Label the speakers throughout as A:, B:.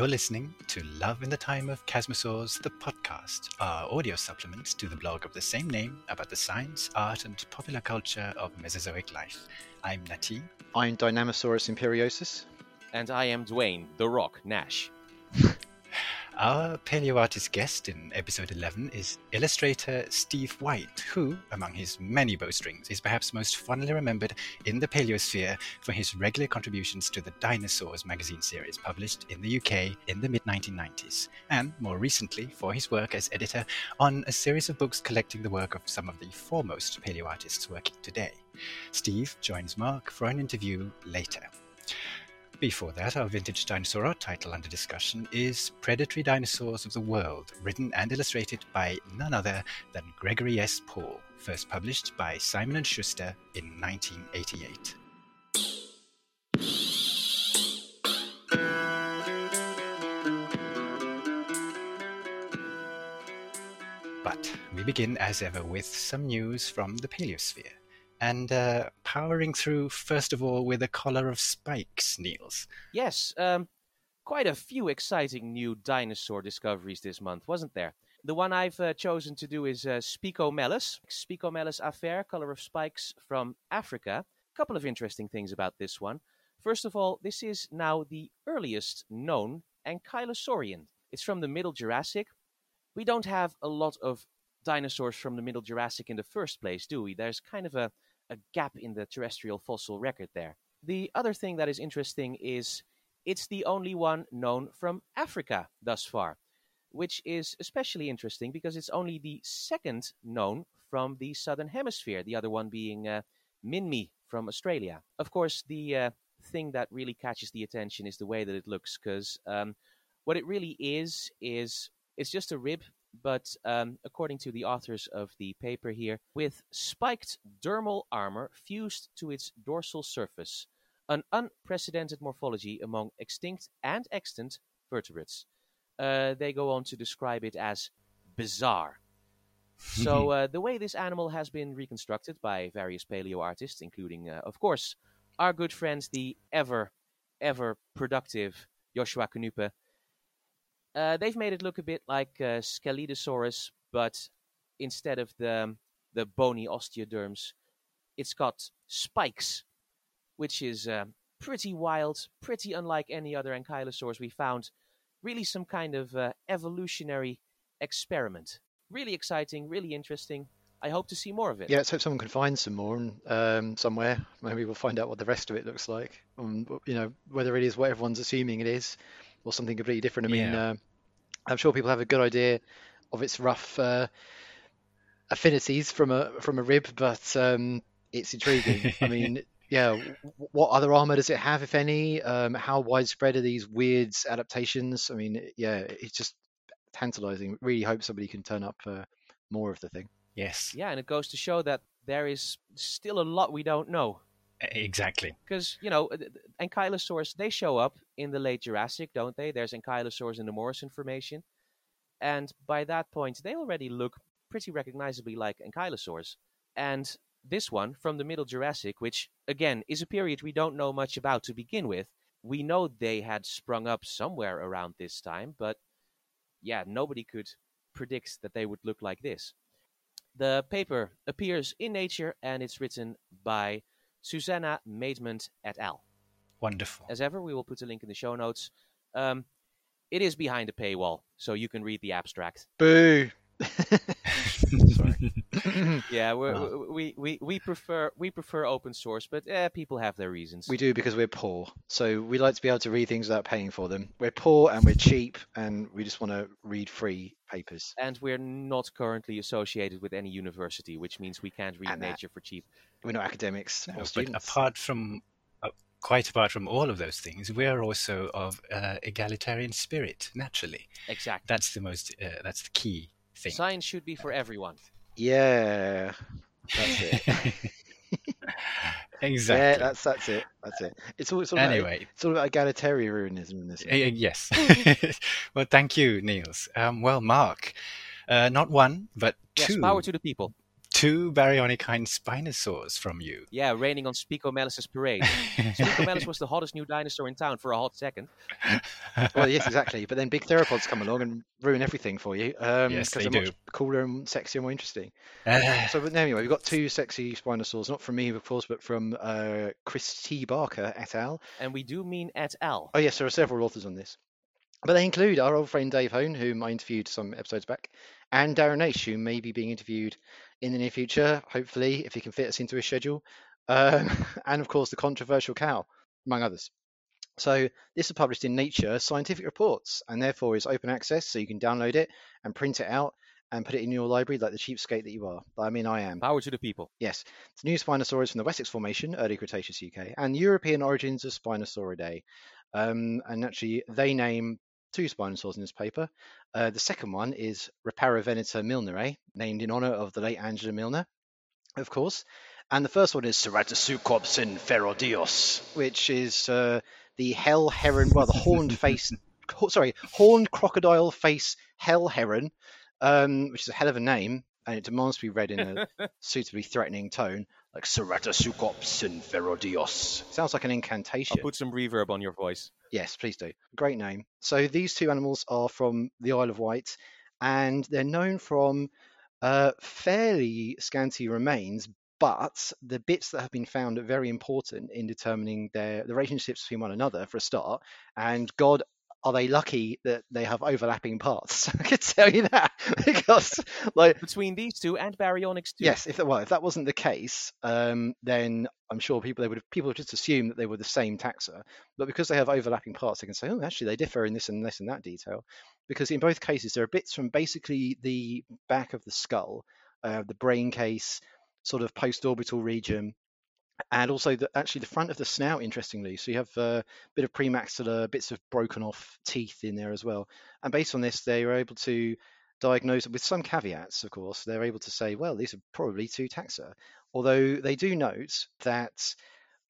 A: You're listening to Love in the Time of Chasmosaurs, the podcast, our audio supplement to the blog of the same name about the science, art, and popular culture of Mesozoic life. I'm Nati.
B: I'm Dynamosaurus imperiosus.
C: And I am Dwayne, The Rock Nash.
A: Our paleoartist guest in episode 11 is illustrator Steve White, who, among his many bowstrings, is perhaps most fondly remembered in the paleosphere for his regular contributions to the Dinosaurs magazine series published in the UK in the mid 1990s, and more recently for his work as editor on a series of books collecting the work of some of the foremost paleoartists working today. Steve joins Mark for an interview later. Before that, our vintage dinosaur art title under discussion is Predatory Dinosaurs of the World, written and illustrated by none other than Gregory S. Paul, first published by Simon & Schuster in 1988. But we begin as ever with some news from the Paleosphere and uh, powering through first of all with a collar of spikes, Niels.
C: Yes, um, quite a few exciting new dinosaur discoveries this month, wasn't there? The one I've uh, chosen to do is uh, Spicomellus, Spicomellus afer, color of spikes from Africa. A couple of interesting things about this one. First of all, this is now the earliest known ankylosaurian. It's from the Middle Jurassic. We don't have a lot of dinosaurs from the Middle Jurassic in the first place, do we? There's kind of a a gap in the terrestrial fossil record there. The other thing that is interesting is it's the only one known from Africa thus far, which is especially interesting because it's only the second known from the southern hemisphere, the other one being uh, Minmi from Australia. Of course, the uh, thing that really catches the attention is the way that it looks, because um, what it really is is it's just a rib but um, according to the authors of the paper here, with spiked dermal armor fused to its dorsal surface, an unprecedented morphology among extinct and extant vertebrates. Uh, they go on to describe it as bizarre. so, uh, the way this animal has been reconstructed by various paleo artists, including, uh, of course, our good friends, the ever, ever productive Joschua Knüppe, uh, they've made it look a bit like uh, Scelidosaurus, but instead of the the bony osteoderms, it's got spikes, which is uh, pretty wild, pretty unlike any other ankylosaurs we found. Really, some kind of uh, evolutionary experiment. Really exciting, really interesting. I hope to see more of it.
B: Yeah, let's hope someone can find some more um, somewhere. Maybe we'll find out what the rest of it looks like. Um, you know, whether it is what everyone's assuming it is or something completely different. I mean, yeah. uh, I'm sure people have a good idea of its rough uh, affinities from a from a rib, but um, it's intriguing. I mean, yeah, what other armor does it have, if any? Um, how widespread are these weird adaptations? I mean, yeah, it's just tantalizing. Really hope somebody can turn up uh, more of the thing.
A: Yes.
C: Yeah, and it goes to show that there is still a lot we don't know.
A: Exactly.
C: Because, you know, ankylosaurs, they show up in the late Jurassic, don't they? There's ankylosaurs in the Morrison Formation. And by that point, they already look pretty recognizably like ankylosaurs. And this one from the Middle Jurassic, which, again, is a period we don't know much about to begin with, we know they had sprung up somewhere around this time, but yeah, nobody could predict that they would look like this. The paper appears in Nature and it's written by Susanna Maidment et al.
A: Wonderful.
C: As ever, we will put a link in the show notes. Um, it is behind a paywall, so you can read the abstract.
B: Boo!
C: Sorry. yeah, wow. we we we prefer we prefer open source, but eh, people have their reasons.
B: We do because we're poor, so we like to be able to read things without paying for them. We're poor and we're cheap, and we just want to read free papers.
C: And we're not currently associated with any university, which means we can't read and Nature that, for cheap.
B: We're not academics no, or
A: students. But apart from uh, quite apart from all of those things, we are also of uh, egalitarian spirit naturally.
C: Exactly.
A: That's the most. Uh, that's the key thing.
C: Science should be for everyone.
B: Yeah, that's it.
A: exactly.
B: Yeah, that's that's it. That's it. It's all, it's all
A: anyway.
B: About, it's all about egalitarianism in this.
A: Uh, yes. well, thank you, Niels. Um, well, Mark, uh, not one but two.
C: Yes, power to the people.
A: Two baryonychine spinosaurs from you.
C: Yeah, raining on Spicomellus's parade. Spicomellus was the hottest new dinosaur in town for a hot second.
B: well, yes, exactly. But then big theropods come along and ruin everything for you. Um,
A: yes,
B: they
A: they're
B: do.
A: much
B: cooler and sexier, more interesting.
A: Uh,
B: so, but anyway, we've got two sexy spinosaurs, not from me, of course, but from uh, Chris T. Barker et al.
C: And we do mean et al.
B: Oh, yes, there are several authors on this. But they include our old friend Dave Hone, whom I interviewed some episodes back, and Darren Naish, who may be being interviewed in the near future, hopefully, if he can fit us into his schedule. Um, and of course, the controversial cow, among others. So this is published in Nature Scientific Reports, and therefore is open access, so you can download it and print it out and put it in your library like the cheapskate that you are. But I mean, I am.
C: Power to the people.
B: Yes. It's new Spinosaurus from the Wessex Formation, early Cretaceous UK, and European origins of Spinosauridae. Um, and actually, they name two spinosaurs in this paper. Uh, the second one is Riparovenator milnerae, named in honor of the late Angela Milner, of course. And the first one is Ceratosuchops inferodios, which is uh, the hell heron, well, the horned face, sorry, horned crocodile face hell heron, um, which is a hell of a name, and it demands to be read in a suitably threatening tone, like Ceratosuchops inferodios. Sounds like an incantation.
C: I'll put some reverb on your voice.
B: Yes, please do. Great name. So these two animals are from the Isle of Wight, and they're known from uh, fairly scanty remains. But the bits that have been found are very important in determining their the relationships between one another, for a start. And God are they lucky that they have overlapping paths? I could tell you that because, like,
C: between these two and baryonyx too.
B: Yes, if that, well, if that wasn't the case, um, then I'm sure people they would have, people would just assume that they were the same taxa. But because they have overlapping parts, they can say, oh, actually, they differ in this and this and that detail. Because in both cases, there are bits from basically the back of the skull, uh, the brain case, sort of post-orbital region, and also the, actually the front of the snout interestingly. So you have a bit of premaxillar bits of broken off teeth in there as well. And based on this they were able to diagnose with some caveats of course. They're able to say well these are probably two taxa. Although they do note that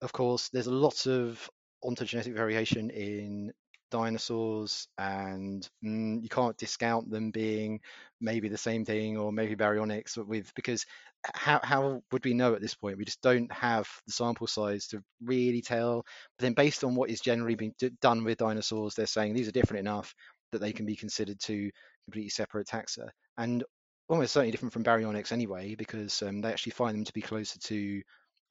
B: of course there's a lot of ontogenetic variation in dinosaurs and mm, you can't discount them being maybe the same thing or maybe baryonyx with because how, how would we know at this point we just don't have the sample size to really tell but then based on what is generally being d- done with dinosaurs they're saying these are different enough that they can be considered two completely separate taxa and almost certainly different from baryonyx anyway because um, they actually find them to be closer to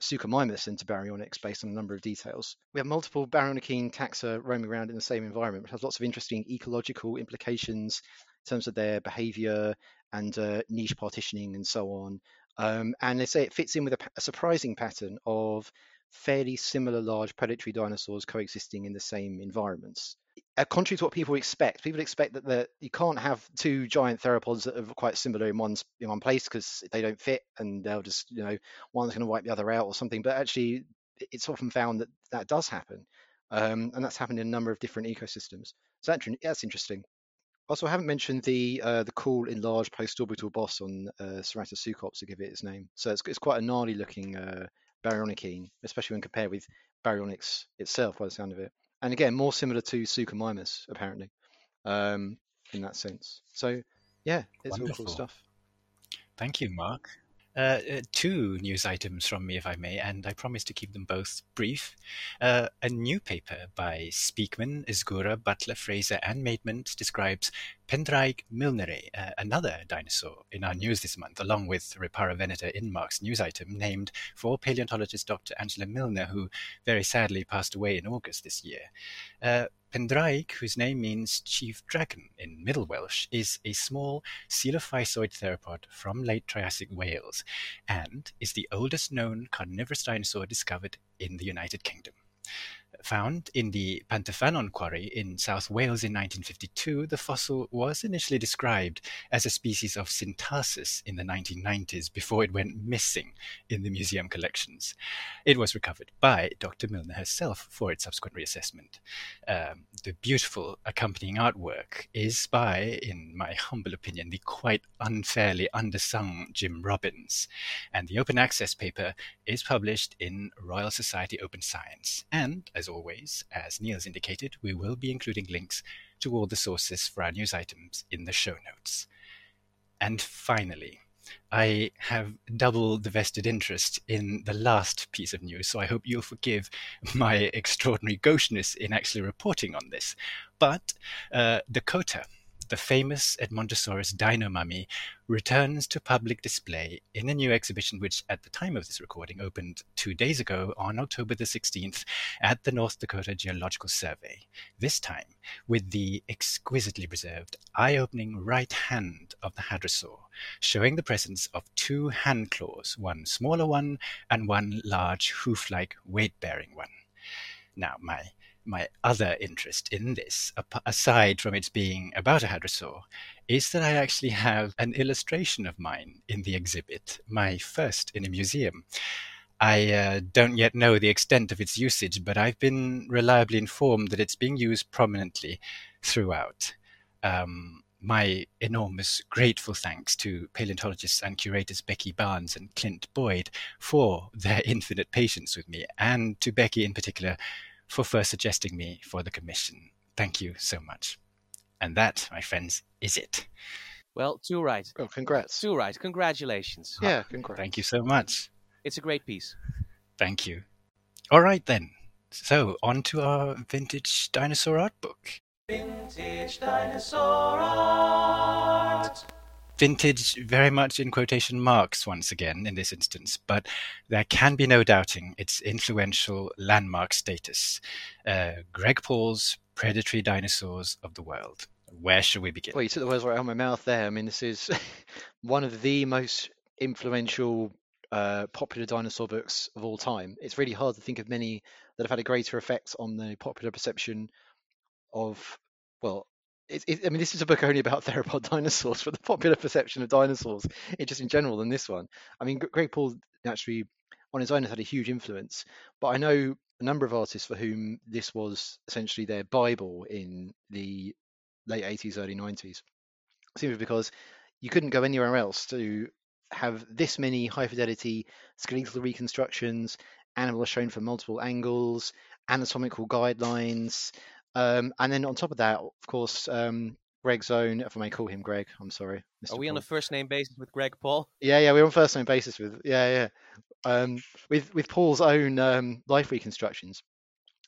B: Suchomimus into baryonyx based on a number of details. We have multiple baryonychine taxa roaming around in the same environment, which has lots of interesting ecological implications in terms of their behavior and uh, niche partitioning and so on. Um, and they say it fits in with a, a, surprising pattern of fairly similar large predatory dinosaurs coexisting in the same environments. Uh, contrary to what people expect, people expect that the, you can't have two giant theropods that are quite similar in one in one place because they don't fit, and they'll just you know one's going to wipe the other out or something. But actually, it's often found that that does happen, um, and that's happened in a number of different ecosystems. So that, that's interesting. Also, I haven't mentioned the uh, the cool enlarged post-orbital boss on uh, Ceratosuchops to give it its name. So it's, it's quite a gnarly looking uh, baryonychine, especially when compared with baryonyx itself, by the sound of it. And again, more similar to Suchomimus, apparently, um, in that sense. So, yeah, it's
A: Wonderful.
B: all cool stuff.
A: Thank you, Mark. Uh, uh, two news items from me, if I may, and I promise to keep them both brief. Uh, a new paper by Spiekman, Ezcurra, Butler, Fraser, and Maidment describes Pendraig milnerae, uh, another dinosaur in our news this month, along with Riparovenator in Mark's news item, named for paleontologist Dr. Angela Milner, who very sadly passed away in August this year. Uh, Pendraig, whose name means chief dragon in Middle Welsh, is a small coelophysoid theropod from late Triassic Wales and is the oldest known carnivorous dinosaur discovered in the United Kingdom. Found in the Pant-y-ffynnon quarry in South Wales in 1952, the fossil was initially described as a species of Syntarsus in the 1990s before it went missing in the museum collections. It was recovered by Dr. Milner herself for its subsequent reassessment. Um, the beautiful accompanying artwork is by, in my humble opinion, the quite unfairly undersung Jim Robbins, and the open access paper is published in Royal Society Open Science. And, as always, as Niels indicated, we will be including links to all the sources for our news items in the show notes. And finally, I have double the vested interest in the last piece of news, so I hope you'll forgive my extraordinary gaucheness in actually reporting on this. But uh, Dakota the famous Edmontosaurus dino mummy returns to public display in a new exhibition which, at the time of this recording, opened two days ago on October the 16th at the North Dakota Geological Survey. This time with the exquisitely preserved, eye opening right hand of the hadrosaur, showing the presence of two hand claws, one smaller one and one large hoof like weight bearing one. Now, my my other interest in this, aside from its being about a hadrosaur, is that I actually have an illustration of mine in the exhibit, my first in a museum. I uh, don't yet know the extent of its usage, but I've been reliably informed that it's being used prominently throughout. Um, my enormous grateful thanks to paleontologists and curators Becky Barnes and Clint Boyd for their infinite patience with me, and to Becky in particular for first suggesting me for the commission. Thank you so much. And that, my friends, is it.
C: Well, too right.
B: Well, congrats.
C: Too right. Congratulations.
B: Yeah, congrats.
A: Thank you so much.
C: It's a great piece.
A: Thank you. All right then. So on to our vintage dinosaur art book. Vintage dinosaur art vintage very much in quotation marks once again in this instance, but there can be no doubting its influential landmark status. Uh, Greg Paul's Predatory Dinosaurs of the World. Where should we begin?
B: Well, you took the words right out of my mouth there. I mean, this is one of the most influential uh, popular dinosaur books of all time. It's really hard to think of many that have had a greater effect on the popular perception of, well, it, I mean, this is a book only about theropod dinosaurs, but the popular perception of dinosaurs, it just in general, than this one. I mean, Greg Paul naturally, on his own, has had a huge influence, but I know a number of artists for whom this was essentially their bible in the late 80s, early 90s. Simply because you couldn't go anywhere else to have this many high fidelity skeletal reconstructions, animals shown from multiple angles, anatomical guidelines, um, and then on top of that, of course, um, Greg's own, if I may call him Greg, I'm sorry.
C: Mr. Are we Paul. on a first name basis with Greg Paul?
B: Yeah, yeah, we're on first name basis with, yeah, yeah. Um, with with Paul's own um, life reconstructions,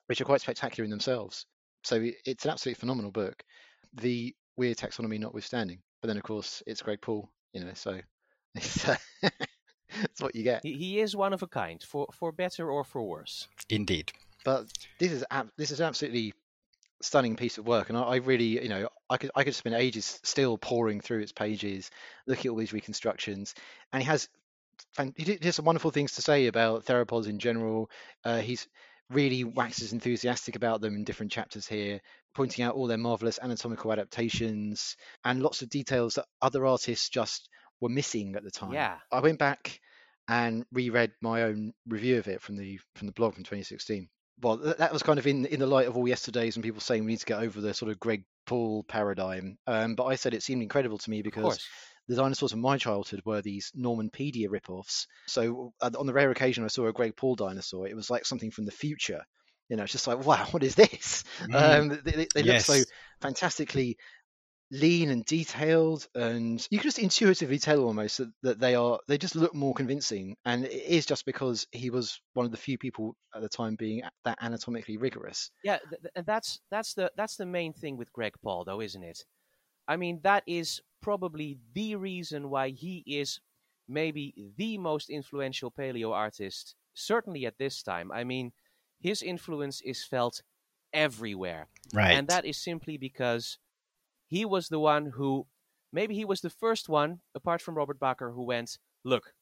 B: which are quite spectacular in themselves. So it's an absolutely phenomenal book. The weird taxonomy notwithstanding, but then of course it's Greg Paul, you know, so it's, uh, it's what you get.
C: He, he is one of a kind, for for better or for worse.
A: Indeed.
B: But this is this is absolutely stunning piece of work, and I, I, really, you know, I could I could spend ages still poring through its pages, looking at all these reconstructions, and he has he has some wonderful things to say about theropods in general. Uh, he's really waxes enthusiastic about them in different chapters here, pointing out all their marvelous anatomical adaptations and lots of details that other artists just were missing at the time.
C: Yeah,
B: I went back and reread my own review of it from the from the blog from 2016 well, that was kind of in in the light of all yesterday's and people saying we need to get over the sort of Greg Paul paradigm. Um, but I said it seemed incredible to me because the dinosaurs of my childhood were these Normanpedia rip-offs. So uh, on the rare occasion I saw a Greg Paul dinosaur, it was like something from the future. You know, it's just like, wow, what is this? Mm. Um, they, they yes. look so fantastically lean and detailed and you can just intuitively tell almost that, that they are they just look more convincing. And it is just because he was one of the few people at the time being that anatomically rigorous.
C: Yeah and that's that's the that's the main thing with greg paul though isn't it? I mean that is probably the reason why he is maybe the most influential paleo artist certainly at this time. I mean his influence is felt everywhere.
A: Right.
C: And that is simply because he was the one who, maybe he was the first one, apart from Robert Bakker, who went, look,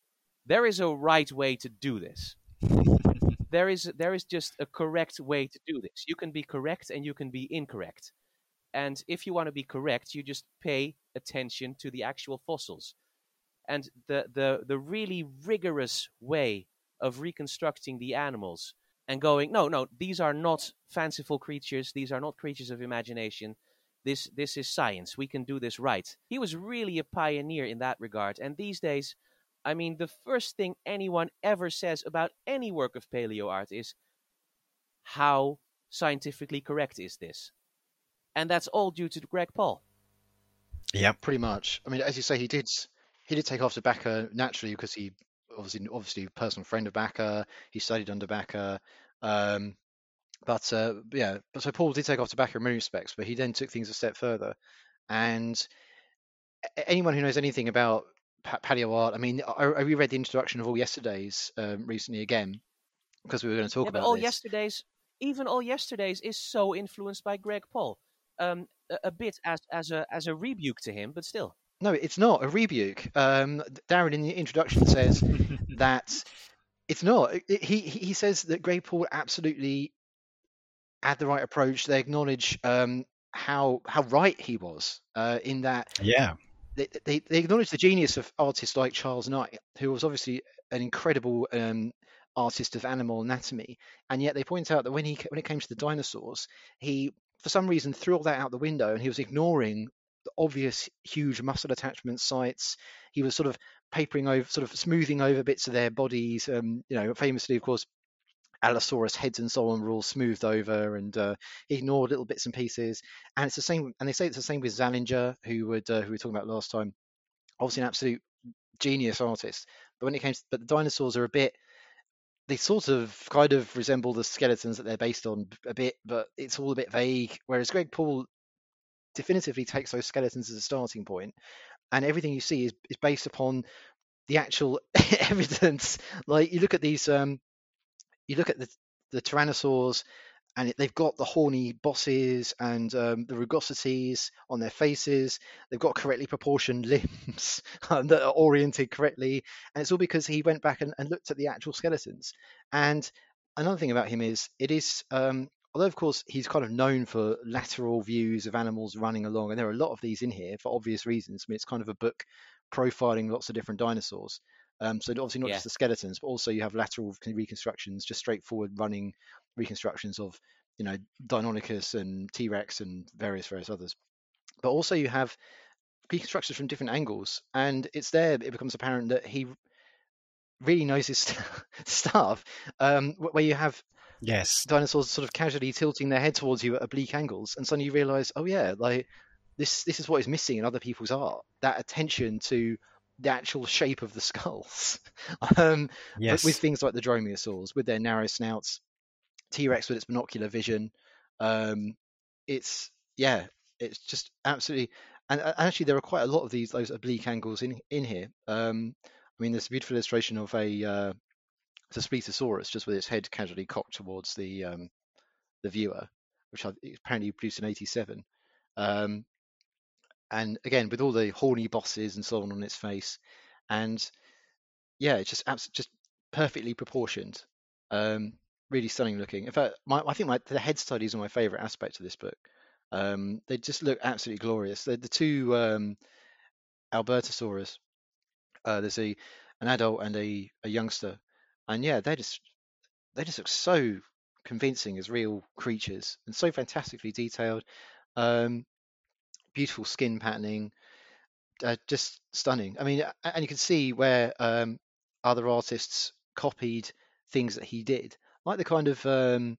C: there is a right way to do this. there is there is just a correct way to do this. You can be correct and you can be incorrect. And if you want to be correct, you just pay attention to the actual fossils. And the, the, the really rigorous way of reconstructing the animals and going, no, no, these are not fanciful creatures, these are not creatures of imagination, this this is science. We can do this right. He was really a pioneer in that regard. And these days, I mean, the first thing anyone ever says about any work of paleo art is how scientifically correct is this? And that's all due to Greg Paul.
A: Yeah,
B: pretty much. I mean, as you say, he did he did take after Bakker naturally because he obviously obviously personal friend of Bakker. He studied under Bakker. Um, but uh, yeah, but so Paul did take Bakker in many respects, but he then took things a step further. And anyone who knows anything about paleo art, I mean, I, I reread the introduction of all yesterday's um, recently again because we were going to talk
C: yeah,
B: about
C: all
B: this.
C: yesterday's, even all yesterday's, is so influenced by Greg Paul. Um, a, a bit as as a as a rebuke to him, but still.
B: No, it's not a rebuke. Um, Darren in the introduction says that it's not. He he says that Greg Paul absolutely had the right approach. They acknowledge um, how how right he was uh, in that.
A: Yeah.
B: They, they, they acknowledge the genius of artists like Charles Knight, who was obviously an incredible um, artist of animal anatomy, and yet they point out that when he when it came to the dinosaurs, he for some reason threw all that out the window and he was ignoring the obvious huge muscle attachment sites. He was sort of papering over, sort of smoothing over bits of their bodies. Um, you know, famously, of course, Allosaurus heads and so on were all smoothed over and uh, ignored little bits and pieces. And it's the same, and they say it's the same with Zallinger, who would uh, who we were talking about last time. Obviously, an absolute genius artist, but when it came to, but the dinosaurs are a bit they sort of kind of resemble the skeletons that they're based on a bit, but it's all a bit vague. Whereas Greg Paul definitively takes those skeletons as a starting point, and everything you see is, is based upon the actual evidence. Like you look at these, um, you look at the the tyrannosaurs and they've got the horny bosses and um, the rugosities on their faces. They've got correctly proportioned limbs that are oriented correctly, and it's all because he went back and, and, looked at the actual skeletons. And another thing about him is it is. Um, although of course he's kind of known for lateral views of animals running along, and there are a lot of these in here for obvious reasons. I mean, it's kind of a book profiling lots of different dinosaurs. Um, so obviously not yeah. just the skeletons, but also you have lateral reconstructions, just straightforward running reconstructions of you know Deinonychus and T Rex and various various others. But also you have reconstructions from different angles, and it's there it becomes apparent that he really knows his stuff. Um, where you have
A: yes
B: dinosaurs sort of casually tilting their head towards you at oblique angles, and suddenly you realise, oh yeah, like this this is what is missing in other people's art that attention to the actual shape of the skulls. um, yes. with things like the dromaeosaurs, with their narrow snouts, T Rex with its binocular vision. Um, it's yeah, it's just absolutely. And, and, actually, there are quite a lot of these those oblique angles in in here. Um, I mean, there's a beautiful illustration of a uh, it's a Spletosaurus just with its head casually cocked towards the um, the viewer, which apparently produced in '87. Um, and again, with all the horny bosses and so on on its face, and yeah, it's just abs- just perfectly proportioned. Um, really stunning looking. In fact, my, I think my, the head studies are my favorite aspect of this book. Um, they just look absolutely glorious. They're the two um, Albertosaurus. Uh, there's a an adult and a, a youngster, and yeah, they just they just look so convincing as real creatures and so fantastically detailed. Um, beautiful skin patterning, uh, just stunning. I mean, and you can see where um, other artists copied things that he did like the kind of um,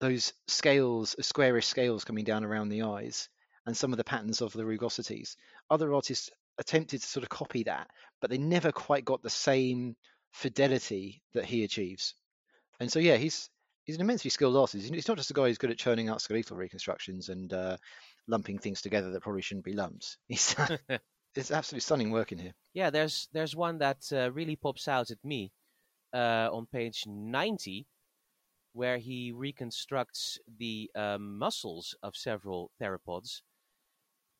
B: those scales, squarish scales coming down around the eyes, and some of the patterns of the rugosities. Other artists attempted to sort of copy that, but they never quite got the same fidelity that he achieves. And so, yeah, he's he's an immensely skilled artist. He's not just a guy who's good at churning out skeletal reconstructions and uh, lumping things together that probably shouldn't be lumped. He's it's absolutely stunning work in here.
C: Yeah, there's there's one that uh, really pops out at me uh, on page ninety where he reconstructs the um, muscles of several theropods.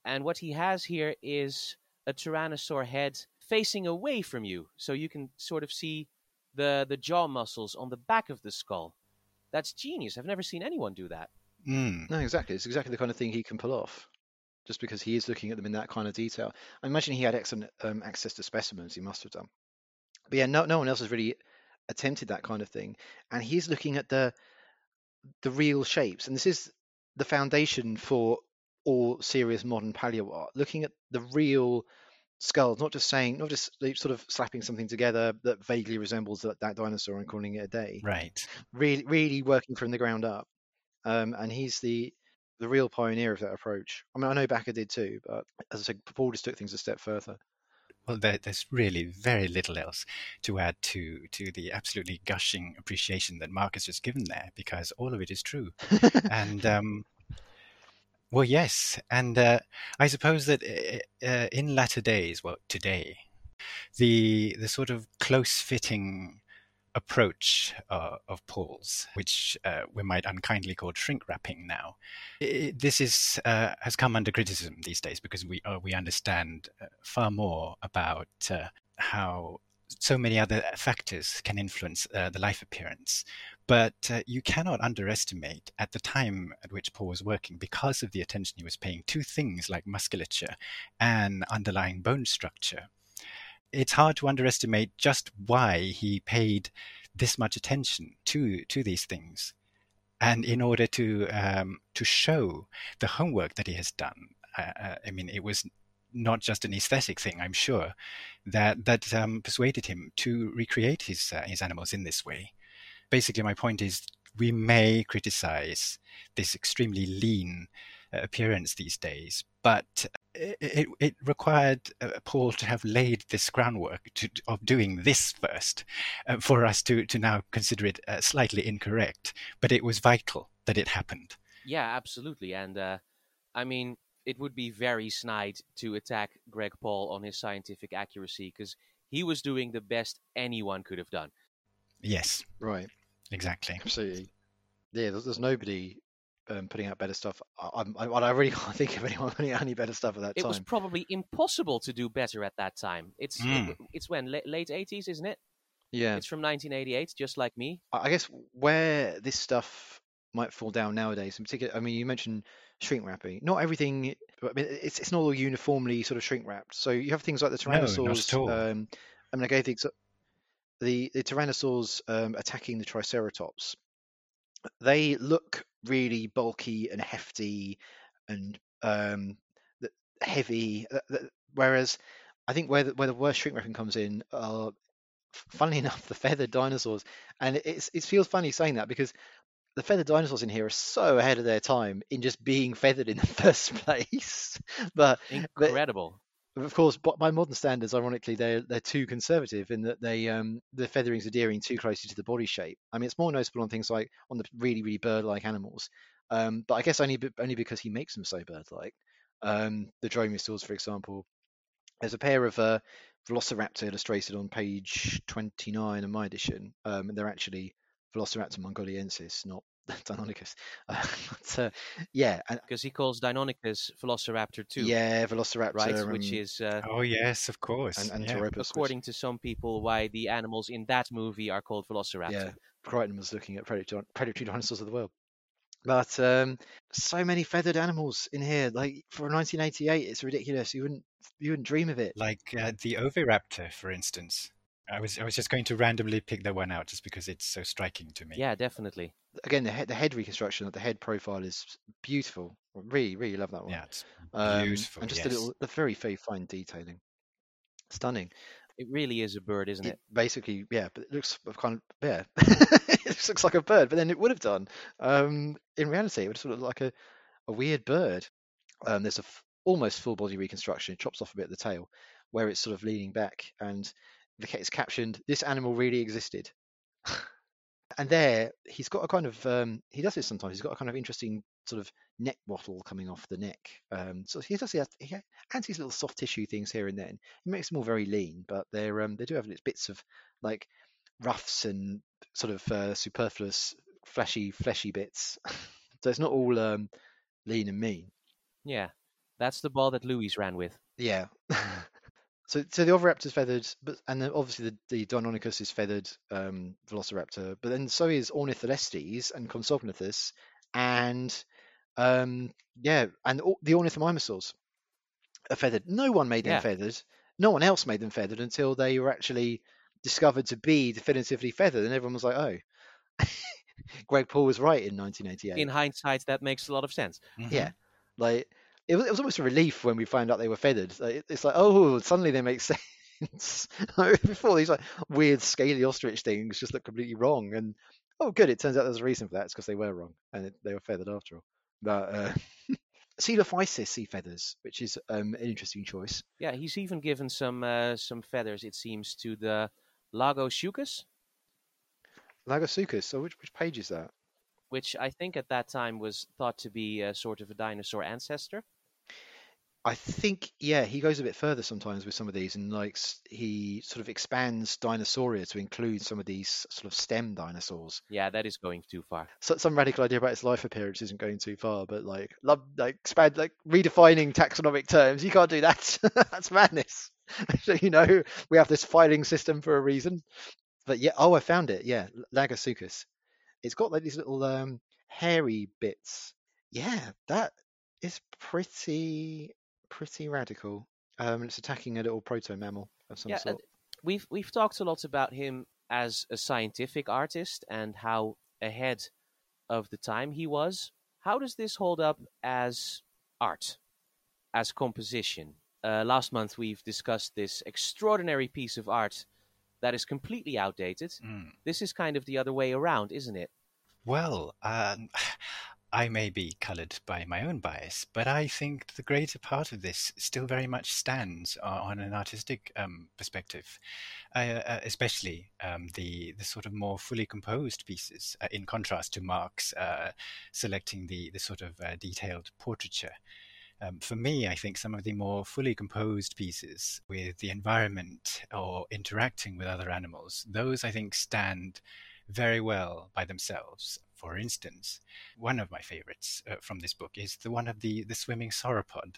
C: And what he has here is a tyrannosaur head facing away from you, so you can sort of see the, the jaw muscles on the back of the skull. That's genius. I've never seen anyone do that.
A: Mm.
B: No, exactly. It's exactly the kind of thing he can pull off, just because he is looking at them in that kind of detail. I imagine he had excellent um, access to specimens. He must have done. But yeah, no, no one else has really attempted that kind of thing, and he's looking at the the real shapes, and this is the foundation for all serious modern paleo art. Looking at the real skulls, not just saying, not just sort of slapping something together that vaguely resembles that, that dinosaur and calling it a day.
A: Right.
B: Really, really working from the ground up. Um, and he's the the real pioneer of that approach. I mean, I know Bakker did too, but as I said, Paul just took things a step further.
A: well, there, there's really very little else to add to to the absolutely gushing appreciation that Mark has just given there, because all of it is true. and um, well, yes, and uh, I suppose that uh, in latter days, well, today, the the sort of close fitting approach uh, of Paul's, which uh, we might unkindly call shrink wrapping now. It, this is uh, has come under criticism these days because we uh, we understand far more about how so many other factors can influence the life appearance. But you cannot underestimate at the time at which Paul was working, because of the attention he was paying to things like musculature and underlying bone structure it's hard to underestimate just why he paid this much attention to to these things, and in order to um, to show the homework that he has done. Uh, uh, I mean, it was not just an aesthetic thing, I'm sure, that that um, persuaded him to recreate his uh, his animals in this way. Basically, my point is we may criticize this extremely lean uh, appearance these days, but it, it required uh, Paul to have laid this groundwork to, of doing this first uh, for us to, to now consider it uh, slightly incorrect. But it was vital that it happened.
C: Yeah, absolutely. And uh, I mean, it would be very snide to attack Greg Paul on his scientific accuracy because he was doing the best anyone could have done.
A: Yes.
B: Right.
A: Exactly.
B: Absolutely. Yeah, there's, there's nobody um, putting out better stuff. I, I, I, really can't think of anyone putting out any better stuff at that
C: it
B: time.
C: It was probably impossible to do better at that time. It's mm. it, it's when late eighties, isn't it?
B: Yeah,
C: it's from 1988, just like me.
B: I guess where this stuff might fall down nowadays, in particular, I mean, you mentioned shrink wrapping. Not everything. I mean, it's it's not all uniformly sort of shrink wrapped. So you have things like the tyrannosaurs.
A: No, not at um,
B: I mean, I gave the the, the tyrannosaurs um, attacking the triceratops. They look really bulky and hefty and um, heavy. Whereas I think where the, where the worst shrink wrapping comes in are, funnily enough, the feathered dinosaurs. And it's, it feels funny saying that because the feathered dinosaurs in here are so ahead of their time in just being feathered in the first place. but
C: incredible
B: of course, by modern standards, ironically, they're they're too conservative in that they um the featherings are adhering too closely to the body shape. I mean, it's more noticeable on things like on the really really bird-like animals, um, but I guess only only because he makes them so bird-like. Um, the dromaeosaurs, for example, there's a pair of uh, Velociraptor illustrated on page 29 of my edition, um, and they're actually Velociraptor mongoliensis, not Deinonychus. Uh, but, uh, yeah,
C: because he calls Deinonychus Velociraptor too.
B: Yeah, Velociraptor,
C: right? Which is uh,
A: oh yes, of course.
B: And, and
A: yeah.
C: according to some people, why the animals in that movie are called Velociraptor.
B: Yeah, Crichton was looking at predatory, predatory dinosaurs of the world. But um, so many feathered animals in here. Like for 1988, it's ridiculous. You wouldn't you wouldn't dream of it.
A: Like uh, the Oviraptor, for instance. I was I was just going to randomly pick that one out just because it's so striking to me.
C: Yeah, definitely.
B: Again, the head, the head reconstruction, the head profile is beautiful. Really, really love that one.
A: Yeah, it's um, beautiful.
B: Um, and just
A: yes.
B: a little, a very, very fine detailing. Stunning.
C: It really is a bird, isn't it? it?
B: Basically, yeah, but it looks kind of yeah, it looks like a bird, but then it would have done. Um, in reality, it would sort of look like a, a weird bird. Um, there's a f- almost full body reconstruction. It chops off a bit of the tail, where it's sort of leaning back, and it's captioned, "This animal really existed." and there, he's got a kind of um, he does this sometimes. He's got a kind of interesting sort of neck wattle coming off the neck. Um, so he does he, has, he adds these little soft tissue things here and then. He makes them all very lean, but they're um, they do have bits of like ruffs and sort of uh, superfluous fleshy fleshy bits. so it's not all um, lean and mean.
C: Yeah, that's the ball that Louis ran with.
B: Yeah. So, so the Oviraptor's feathered, but and then obviously the, the Deinonychus is feathered um, Velociraptor, but then so is Ornitholestes and Compsognathus, and um, yeah, and the Ornithomimosaurs are feathered. No one made them yeah. feathered. No one else made them feathered until they were actually discovered to be definitively feathered, and everyone was like, "Oh, Greg Paul was right in 1988."
C: In hindsight, that makes a lot of sense.
B: Mm-hmm. Yeah, like it was, it was almost a relief when we found out they were feathered. It's like, oh, suddenly they make sense. Before these like weird scaly ostrich things just look completely wrong, and oh, good, it turns out there's a reason for that. It's because they were wrong and it, they were feathered after all. But uh, Coelophysis sea feathers, which is um, an interesting choice.
C: Yeah, he's even given some uh, some feathers, it seems, to the Lagosuchus,
B: Lagosuchus. So which which page is that?
C: which I think at that time was thought to be a sort of a dinosaur ancestor.
B: I think yeah, he goes a bit further sometimes with some of these, and like he sort of expands Dinosauria to include some of these sort of stem dinosaurs.
C: Yeah, that is going too far.
B: So some radical idea about its life appearance isn't going too far, but like love like expand like redefining taxonomic terms, you can't do that. That's madness. so you know we have this filing system for a reason. But yeah, oh, I found it. Yeah, Lagosuchus. It's got like these little um, hairy bits. Yeah, that is pretty pretty radical. Um, it's attacking a little proto mammal of some
C: Yeah, uh,
B: sort.
C: We've we've talked a lot about him as a scientific artist and how ahead of the time he was. How does this hold up as art, as composition? Uh, last month we've discussed this extraordinary piece of art that is completely outdated.
A: Mm.
C: This is kind of the other way around, isn't it?
A: Well, um, I may be coloured by my own bias, but I think the greater part of this still very much stands o- on an artistic um, perspective, uh, uh, especially um, the the sort of more fully composed pieces, uh, in contrast to Mark's uh, selecting the the sort of uh, detailed portraiture. Um, for me, I think some of the more fully composed pieces with the environment or interacting with other animals, those I think stand very well by themselves. For instance, one of my favorites uh, from this book is the one of the, the swimming sauropod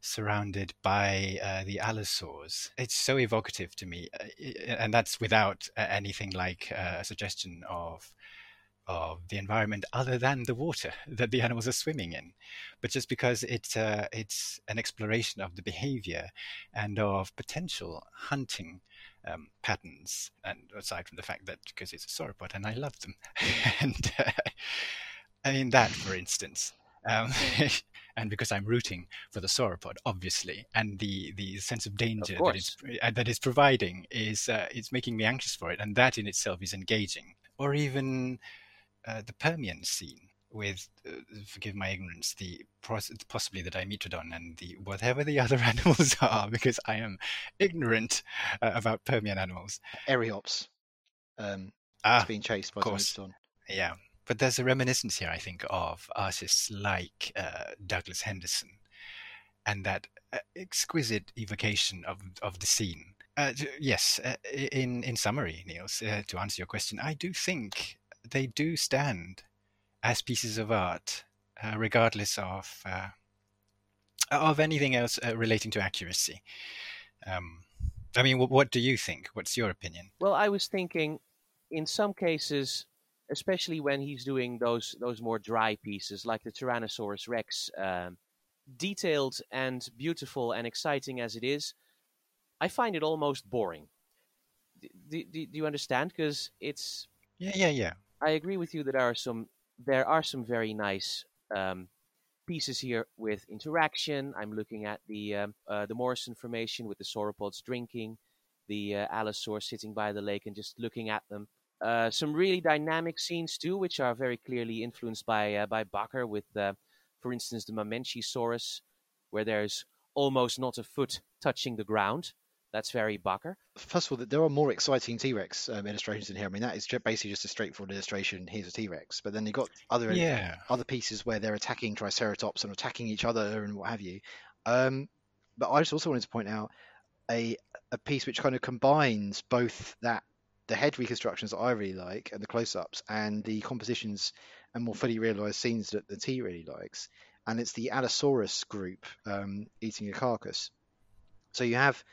A: surrounded by uh, the allosaurs. It's so evocative to me, uh, and that's without uh, anything like uh, a suggestion of of the environment other than the water that the animals are swimming in, but just because it's uh, it's an exploration of the behavior and of potential hunting um, patterns. And aside from the fact that because it's a sauropod and I love them, and uh, I mean that, for instance. Um, and because I'm rooting for the sauropod, obviously, and the, the sense of danger that it's, uh, that it's providing is uh, it's making me anxious for it, and that in itself is engaging. Or even uh, the Permian scene with, uh, forgive my ignorance, the possibly the Dimetrodon and the whatever the other animals are, because I am ignorant uh, about Permian animals.
B: Eriops. Um,
A: Ah,
B: being chased by. Dimetrodon.
A: yeah. But there's a reminiscence here, I think, of artists like uh, Douglas Henderson and that uh, exquisite evocation of, of the scene. Uh, yes, uh, in, in summary, Niels, uh, to answer your question, I do think they do stand as pieces of art, uh, regardless of uh, of anything else uh, relating to accuracy. Um, I mean, wh- what do you think? What's your opinion?
C: Well, I was thinking, in some cases, especially when he's doing those those more dry pieces, like the Tyrannosaurus Rex, um, detailed and beautiful and exciting as it is, I find it almost boring. Do, do, do you understand? Because it's
A: Yeah, yeah, yeah.
C: I agree with you that there are some there are some very nice um, pieces here with interaction. I'm looking at the um, uh, the Morrison formation with the sauropods drinking, the uh, allosaur sitting by the lake and just looking at them. Uh, some really dynamic scenes too, which are very clearly influenced by uh, by Bakker. With, uh, for instance, the Mamenchisaurus, where there's almost not a foot touching the ground. That's very Bakker.
B: First of all, there are more exciting T-Rex um, illustrations in here. I mean, that is basically just a straightforward illustration. Here's a T-Rex, but then you've got other
A: Yeah.
B: other pieces where they're attacking Triceratops and attacking each other and what have you. Um, but I just also wanted to point out a a piece which kind of combines both that the head reconstructions that I really like and the close-ups and the compositions and more fully realized scenes that the T really likes. And it's the Allosaurus group um, eating a carcass. So you have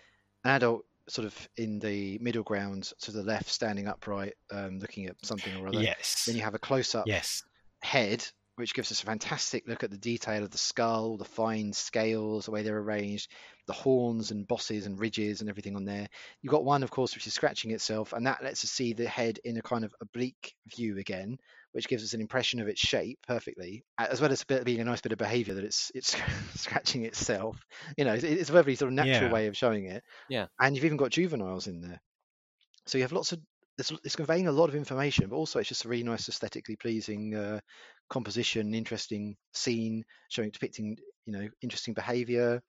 B: an adult sort of in the middle ground to the left, standing upright, um, looking at something or other.
A: Yes.
B: Then you have a close-up
A: Yes.
B: head, which gives us a fantastic look at the detail of the skull, the fine scales, the way they're arranged, the horns and bosses and ridges and everything on there. You've got one, of course, which is scratching itself, and that lets us see the head in a kind of oblique view again, which gives us an impression of its shape perfectly, as well as a bit, being a nice bit of behaviour that it's it's scratching itself. You know, it's, it's a very sort of natural
A: Yeah.
B: way of showing it.
C: Yeah.
B: And you've even got juveniles in there, so you have lots of it's, it's conveying a lot of information, but also it's just a really nice aesthetically pleasing uh, composition, interesting scene, showing depicting you know interesting behavior.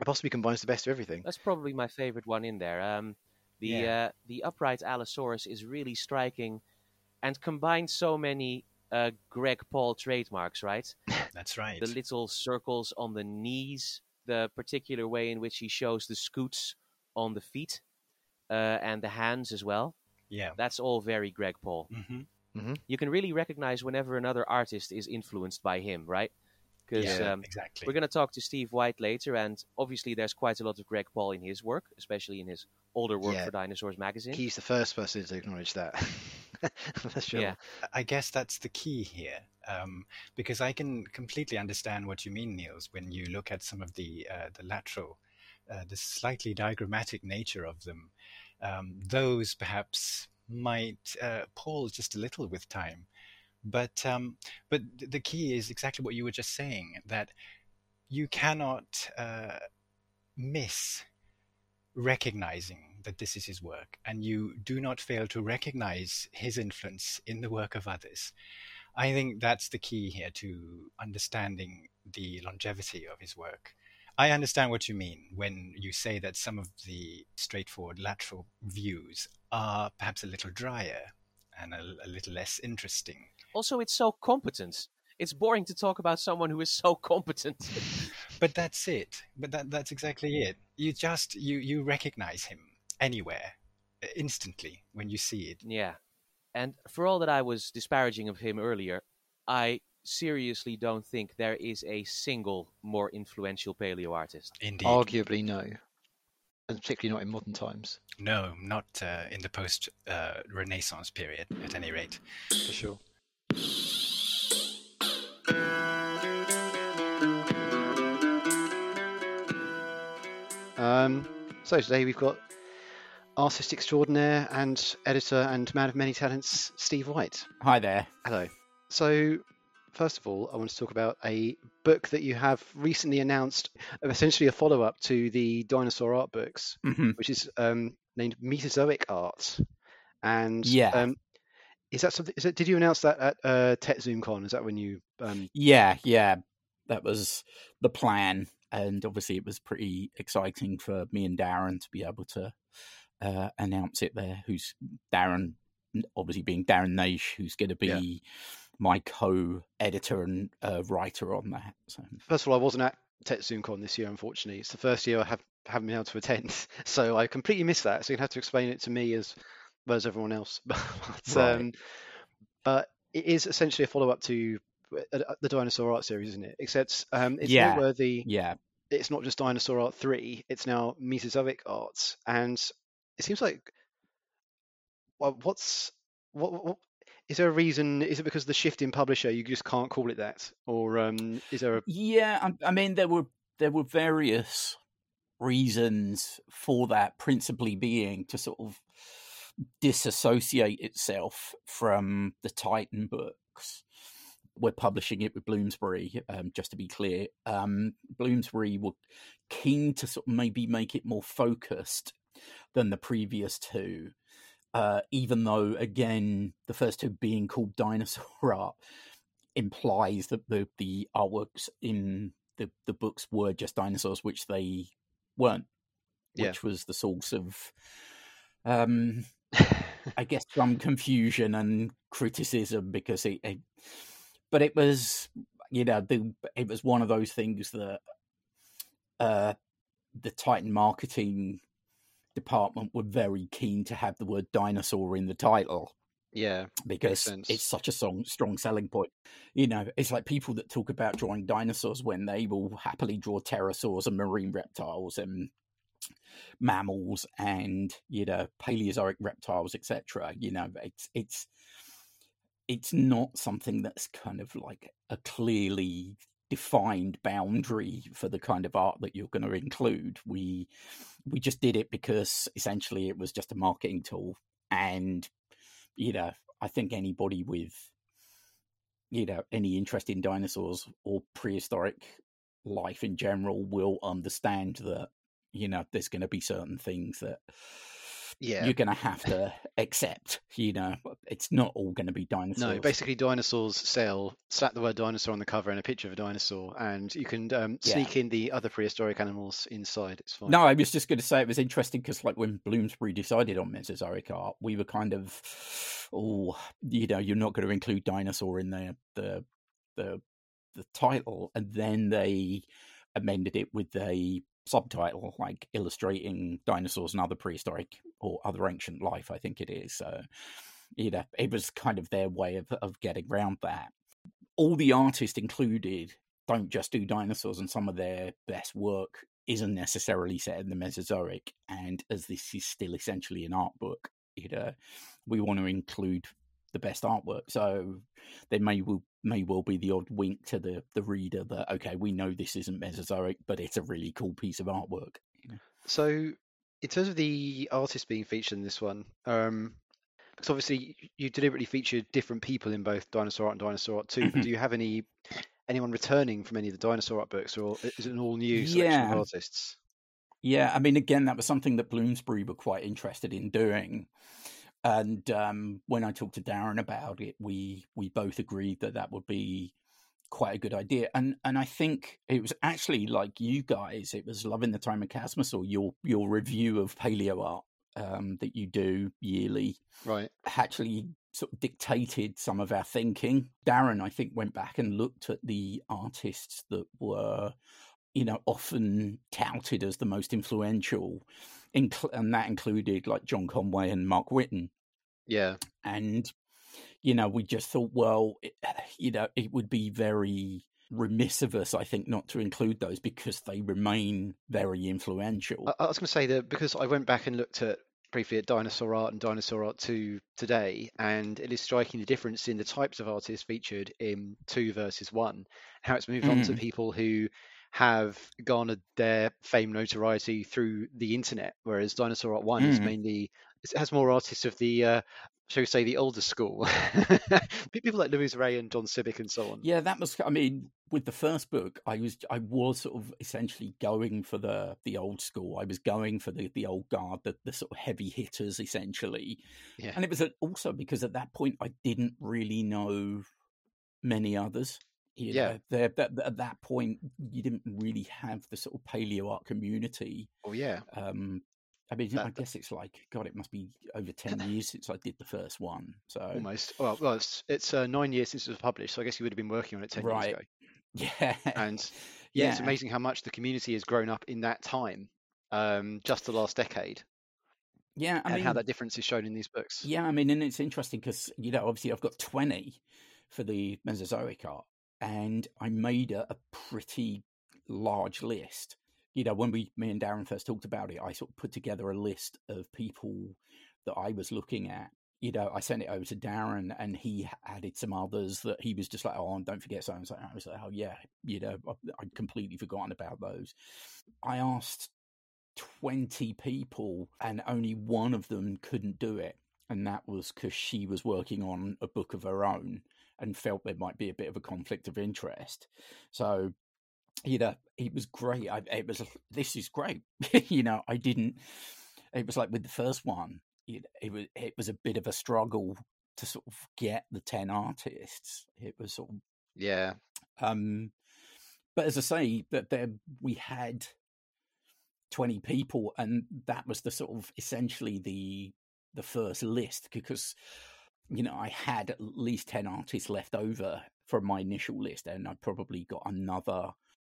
B: It possibly combines the best of everything.
C: That's probably my favorite one in there. Um, the
A: Yeah.
C: uh, the upright Allosaurus is really striking, and combines so many uh, Greg Paul trademarks. Right,
A: That's right.
C: the little circles on the knees, the particular way in which he shows the scutes on the feet, uh, and the hands as well.
A: yeah.
C: That's all very Greg Paul.
A: hmm
C: You can really recognize whenever another artist is influenced by him, right? Because
A: Yeah,
C: um,
A: exactly.
C: we're going to talk to Steve White later, and obviously there's quite a lot of Greg Paul in his work, especially in his older work
B: Yeah.
C: for Dinosaurs magazine.
B: He's the first person to acknowledge that. Sure.
C: Yeah.
A: I guess that's the key here, um, because I can completely understand what you mean, Niels, when you look at some of the uh, the lateral, uh, the slightly diagrammatic nature of them. Um, those perhaps might uh, pall just a little with time, but um, but the key is exactly what you were just saying that you cannot uh, miss recognizing that this is his work, and you do not fail to recognize his influence in the work of others. I think that's the key here to understanding the longevity of his work. I understand what you mean when you say that some of the straightforward lateral views are perhaps a little drier and a, a little less interesting.
C: Also, it's so competent. It's boring to talk about someone who is so competent.
A: But that's it. But that, that's exactly it. You just you you recognize him anywhere uh, instantly when you see it.
C: yeah. And for all that I was disparaging of him earlier, I seriously don't think there is a single more influential paleo artist.
A: Indeed.
B: Arguably, no. And particularly not in modern times,
A: No, not uh, in the post uh, Renaissance period, at any rate.
B: for sure. Um, so today we've got artist extraordinaire and editor and man of many talents, Steve White.
D: Hi there.
B: Hello. So, first of all, I want to talk about a book that you have recently announced, essentially a follow up to the dinosaur art books,
D: Mhm.
B: which is um, named Mesozoic Art. And
D: Yeah.
B: um, is that something? Is it, did you announce that at uh, TetZooCon? Is that when you? Um,
D: Yeah, yeah, that was the plan, and obviously it was pretty exciting for me and Darren to be able to uh, announce it there. Who's Darren? Obviously, being Darren Naish, who's going to be
B: Yeah.
D: my co-editor and uh, writer on that. So
B: first of all, I wasn't at TetZooCon this year, unfortunately. It's the first year I have haven't been able to attend, so I completely missed that. So you have to explain it to me as well as everyone else. but,
D: Right.
B: um, but it is essentially a follow up to the dinosaur art series, isn't it? Except um, it's
D: Yeah.
B: noteworthy.
D: yeah,
B: It's not just dinosaur art three; it's now Mesozoic art, and it seems like well, what's what, what is there a reason? Is it because of the shift in publisher you just can't call it that, or um, is there a
D: yeah. I, I mean, there were there were various reasons for that, principally being to sort of disassociate itself from the Titan books. We're publishing it with Bloomsbury, um, just to be clear. Um, Bloomsbury were keen to sort of maybe make it more focused than the previous two, uh, even though, again, the first two being called Dinosaur Art implies that the, the artworks in the, the books were just dinosaurs, which they weren't,
B: Yeah.
D: which was the source of um I guess some confusion and criticism because it, it but it was you know the it was one of those things that uh the Titan marketing department were very keen to have the word dinosaur in the title
B: yeah?
D: because it's such a strong, strong selling point. You know, it's like people that talk about drawing dinosaurs when they will happily draw pterosaurs and marine reptiles and mammals and you know Paleozoic reptiles, etc. You know, it's it's it's not something that's kind of like a clearly defined boundary for the kind of art that you're going to include. We we just did it because essentially it was just a marketing tool and you know, I think anybody with, you know, any interest in dinosaurs or prehistoric life in general will understand that, you know, there's going to be certain things that
B: Yeah.
D: you're going to have to accept. You know, it's not all going to be dinosaurs.
B: No, basically dinosaurs sell. Slap the word dinosaur on the cover and a picture of a dinosaur, and you can um,
D: Yeah.
B: sneak in the other prehistoric animals inside. It's fine.
D: No, I was just going to say it was interesting because, like, when Bloomsbury decided on Mesozoic art, we were kind of, oh, you know, you're not going to include dinosaur in the the the the title, and then they amended it with a subtitle like illustrating dinosaurs and other prehistoric or other ancient life. I think it is. So, you know, it was kind of their way of of getting around that. All the artists included don't just do dinosaurs, and some of their best work isn't necessarily set in the Mesozoic. And as this is still essentially an art book, you know, we want to include the best artwork. So there may will may well be the odd wink to the the reader that okay, we know this isn't Mesozoic, but it's a really cool piece of artwork. You know?
B: So, in terms of the artists being featured in this one, um, because obviously you deliberately featured different people in both Dinosaur Art and Dinosaur Art 2, but do you have any anyone returning from any of the Dinosaur Art books, or is it an all new selection
D: Yeah.
B: of artists?
D: Yeah, I mean, again, that was something that Bloomsbury were quite interested in doing. And um, when I talked to Darren about it, we we both agreed that that would be quite a good idea. And and I think it was actually like you guys, it was Love in the Time of Chasmos or your your review of paleo art um, that you do yearly
B: Right.
D: actually sort of dictated some of our thinking. Darren, I think, went back and looked at the artists that were, you know, often touted as the most influential, and that included like John Conway and Mark Witton.
B: Yeah.
D: And, you know, we just thought, well, it, you know, it would be very remiss of us, I think, not to include those because they remain very influential.
B: I, I was going to say that because I went back and looked at briefly at Dinosaur Art and Dinosaur Art 2 today, and it is striking the difference in the types of artists featured in 2 versus 1, how it's moved on to
D: Mm.
B: people who have garnered their fame notoriety through the internet, whereas Dinosaur Art 1 is
D: Mm.
B: mainly, it has more artists of the, uh, shall we say, the older school. people like Luis Rey and John Sibbick and so on.
D: Yeah, that was. I mean, with the first book, I was I was sort of essentially going for the the old school. I was going for the the old guard, the the sort of heavy hitters, essentially.
B: Yeah.
D: And it was also because at that point I didn't really know many others. You
B: Yeah.
D: know, that at that point you didn't really have the sort of paleo art community.
B: Oh, yeah.
D: Um, I mean,
B: That-
D: I guess it's like God. It must be over ten years since I did the first one. So
B: Almost. Well, well it's, it's uh, nine years since it was published, so I guess you would have been working on it 10
D: Right.
B: years ago.
D: yeah,
B: And yeah, it's amazing how much the community has grown up in that time, um, just the last decade,
D: yeah. I
B: and
D: mean,
B: how that difference is shown in these books.
D: Yeah, I mean, and it's interesting because you know, obviously, I've got twenty for the Mesozoic art, and I made a, a pretty large list. You know, when we, me and Darren first talked about it, I sort of put together a list of people that I was looking at. You know, I sent it over to Darren, and he added some others that he was just like, "Oh, don't forget so and so." I was like, "Oh yeah," you know, I- I'd completely forgotten about those. I asked 20 people and only one of them couldn't do it and that was because she was working on a book of her own and felt there might be a bit of a conflict of interest so you know it was great. I, it was this is great. You know i didn't it was like with the first one it, it was it was a bit of a struggle to sort of get the 10 artists. It was sort of
B: Yeah,
D: um, but as I say, that there we had twenty people, and that was the sort of essentially the the first list because you know I had at least ten artists left over from my initial list, and I probably got another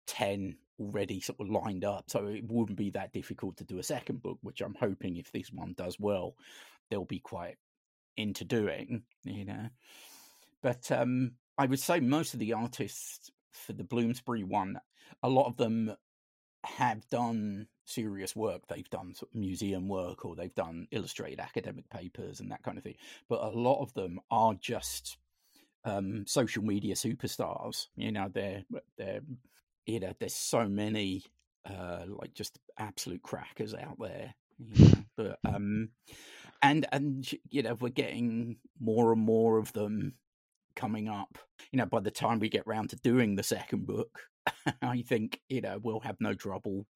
D: ten already sort of lined up, so it wouldn't be that difficult to do a second book, which I'm hoping if this one does well, they'll be quite into doing, you know. But um, I would say most of the artists for the Bloomsbury one, a lot of them have done serious work. They've done sort of museum work or they've done illustrated academic papers and that kind of thing. But a lot of them are just um, social media superstars. You know, they're they're you know, there's so many uh, like just absolute crackers out there. You know? but um, and and you know, we're getting more and more of them coming up. You know, by the time we get round to doing the second book, I think you know we'll have no trouble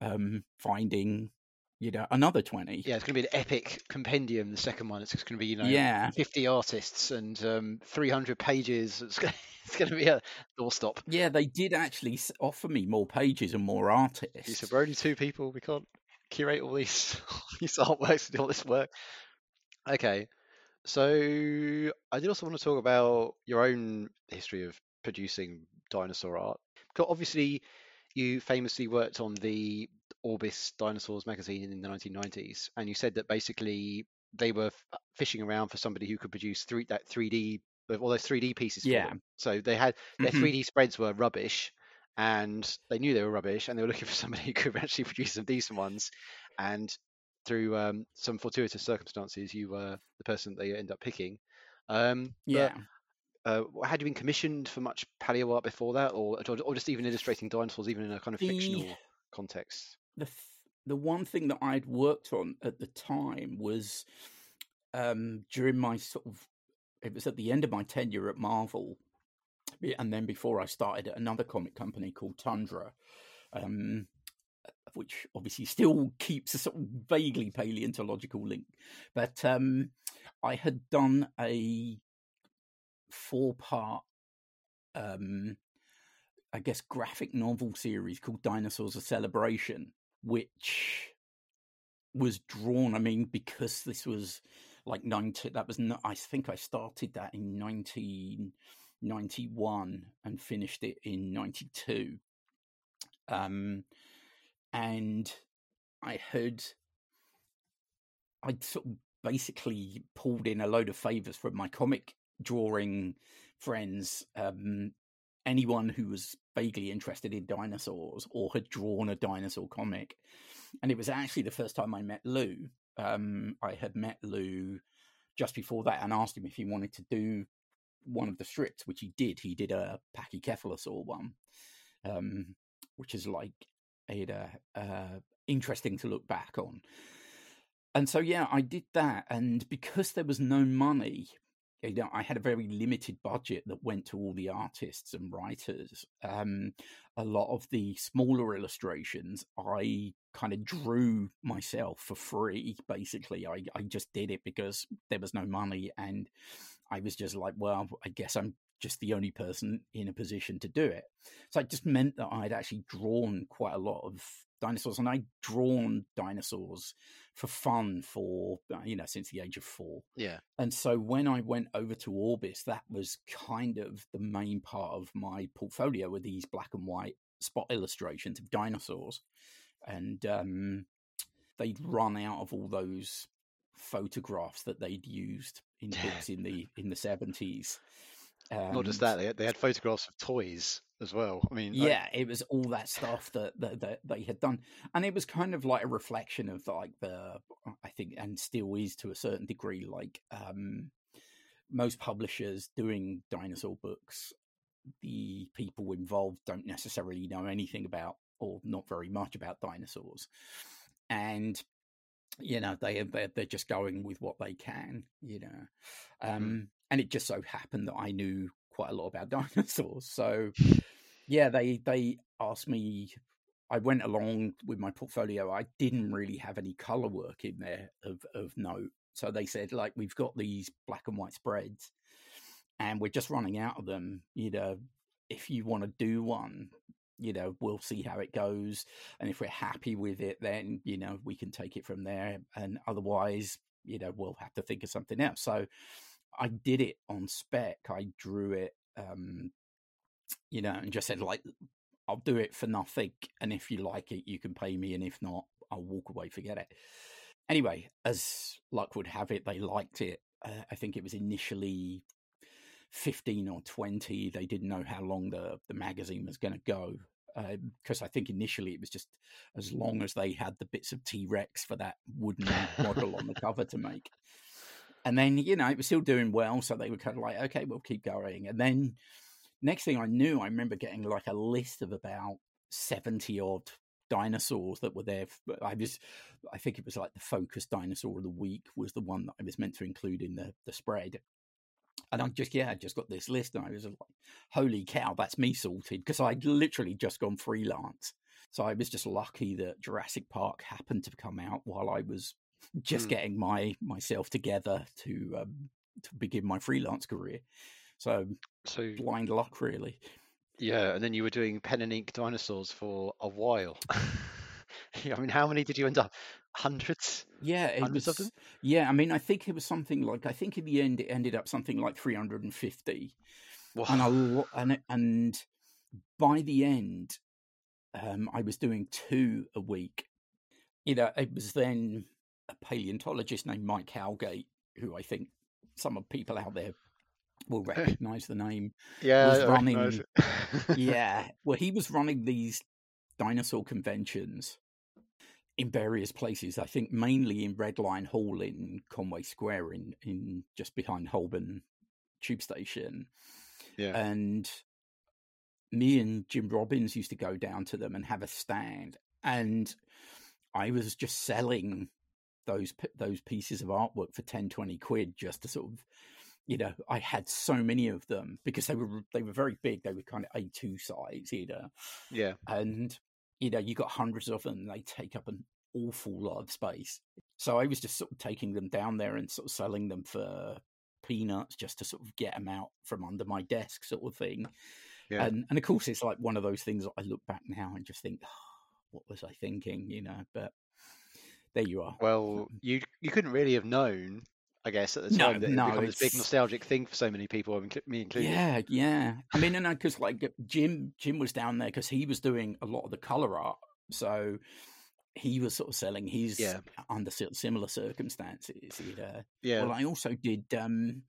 D: um, finding you know, another 20.
B: Yeah, it's going to be an epic compendium. The second one, it's just going to be you know,
D: Yeah.
B: 50 artists and um, 300 pages. It's going, it's going to be a doorstop.
D: Yeah, they did actually offer me more pages and more
B: You
D: artists.
B: said we're only two people. We can't curate all these all these artworks and do all this work. Okay, so I did also want to talk about your own history of producing dinosaur art. 'Cause obviously, you famously worked on the Orbis Dinosaurs magazine in the 1990s, and you said that basically they were f- fishing around for somebody who could produce three that 3D all those 3D pieces for
D: Yeah.
B: them. So they had their
D: Mhm.
B: 3D spreads were rubbish, and they knew they were rubbish, and they were looking for somebody who could actually produce some decent ones. And through um, some fortuitous circumstances, you were the person that they end up picking. Um, but,
D: Yeah.
B: uh, had you been commissioned for much paleo art before that, or or just even illustrating dinosaurs, even in a kind of
D: The-
B: fictional context?
D: The th- the one thing that I'd worked on at the time was um, during my sort of it was at the end of my tenure at Marvel, and then before I started at another comic company called Tundra, um, which obviously still keeps a sort of vaguely paleontological link. But um, I had done a four part, um, I guess, graphic novel series called Dinosaurs: A Celebration, which was drawn. I mean, because this was like 90, that was, no- I think I started that in 1991 and finished it in 92. Um, and I had, I'd sort of basically pulled in a load of favors from my comic drawing friends. Um, anyone who was vaguely interested in dinosaurs or had drawn a dinosaur comic. And it was actually the first time I met Lou. Um, I had met Lou just before that and asked him if he wanted to do one of the strips, which he did. He did a Pachycephalosaur one, um, which is like a uh, uh, interesting to look back on. And so, yeah, I did that. And because there was no money, you know, I had a very limited budget that went to all the artists and writers. Um, a lot of the smaller illustrations I kind of drew myself for free. Basically, I, I just did it because there was no money, and I was just like, well, I guess I'm just the only person in a position to do it. So it just meant that I'd actually drawn quite a lot of dinosaurs, and I'd drawn dinosaurs for fun for uh, you know since the age of four.
B: Yeah.
D: And so when I went over to Orbis, that was kind of the main part of my portfolio with these black and white spot illustrations of dinosaurs. And um, they'd run out of all those photographs that they'd used in books in the in the seventies.
B: Not just that, they had, they had photographs of toys as well. I mean, like-
D: yeah, it was all that stuff that, that that they had done, and it was kind of like a reflection of like the, I think, and still is to a certain degree, like um, most publishers doing dinosaur books. The people involved don't necessarily know anything about, or not very much about dinosaurs, and you know they they're, they're just going with what they can, you know. Um, And it just so happened that I knew quite a lot about dinosaurs, so yeah, they they asked me. I went along with my portfolio. I didn't really have any color work in there of of note, so they said like we've got these black and white spreads, and we're just running out of them. You know, if you want to do one, you know, we'll see how it goes, and if we're happy with it, then you know we can take it from there, and otherwise, you know, we'll have to think of something else. So I did it on spec. I drew it. Um, you know, and just said like, I'll do it for nothing, and if you like it, you can pay me, and if not, I'll walk away, forget it. Anyway, as luck would have it, they liked it. Uh, I think it was initially fifteen or twenty. They didn't know how long the the magazine was going to go because I think initially it was just as long as they had the bits of T Rex for that wooden model on the cover to make. And then, you know, it was still doing well. So they were kind of like, okay, we'll keep going. And then next thing I knew, I remember getting like a list of about 70 odd dinosaurs that were there. I was, I think it was like the focus dinosaur of the week was the one that I was meant to include in the, the spread. And I just, yeah, I just got this list and I was like, holy cow, that's me sorted because I'd literally just gone freelance. So I was just lucky that Jurassic Park happened to come out while I was just
B: Mm.
D: getting my myself together to um, to begin my freelance career. So
B: So
D: blind luck, really.
B: yeah, and then you were doing pen and ink dinosaurs for a while. I mean, how many did you end up? Hundreds?
D: Yeah, it
B: Hundreds
D: was.
B: of them?
D: Yeah, I mean, I think it was something like I think in the end it ended up something like 350, and a
B: Wow.
D: lo- and and by the end, um, I was doing two a week. You know, it was then a paleontologist named Mike Howgate, who I think some of people out there will recognise the name.
B: Yeah,
D: was running- yeah, well, he was running these dinosaur conventions in various places. I think mainly in Red Lion Hall in Conway Square, in in just behind Holborn Tube Station,
B: Yeah.
D: and me and Jim Robins used to go down to them and have a stand, and I was just selling those those pieces of artwork for 10 20 quid just to sort of you know i had so many of them because they were they were very big they were kind of a2 size you know
B: Yeah.
D: and you know you got hundreds of them and they take up an awful lot of space so i was just sort of taking them down there and sort of selling them for peanuts just to sort of get them out from under my desk sort of thing
B: Yeah.
D: and and of course it's like one of those things that i look back now and just think ah, what was i thinking you know but there you are
B: Well, you you couldn't really have known, I guess, at the
D: No,
B: time that it
D: no,
B: become this big nostalgic thing for so many people, me included.
D: Yeah, yeah. I mean, and because like Jim, Jim was down there because he was doing a lot of the color art, so he was sort of selling his
B: Yeah.
D: under similar circumstances. Know.
B: Yeah.
D: Well, I also did um,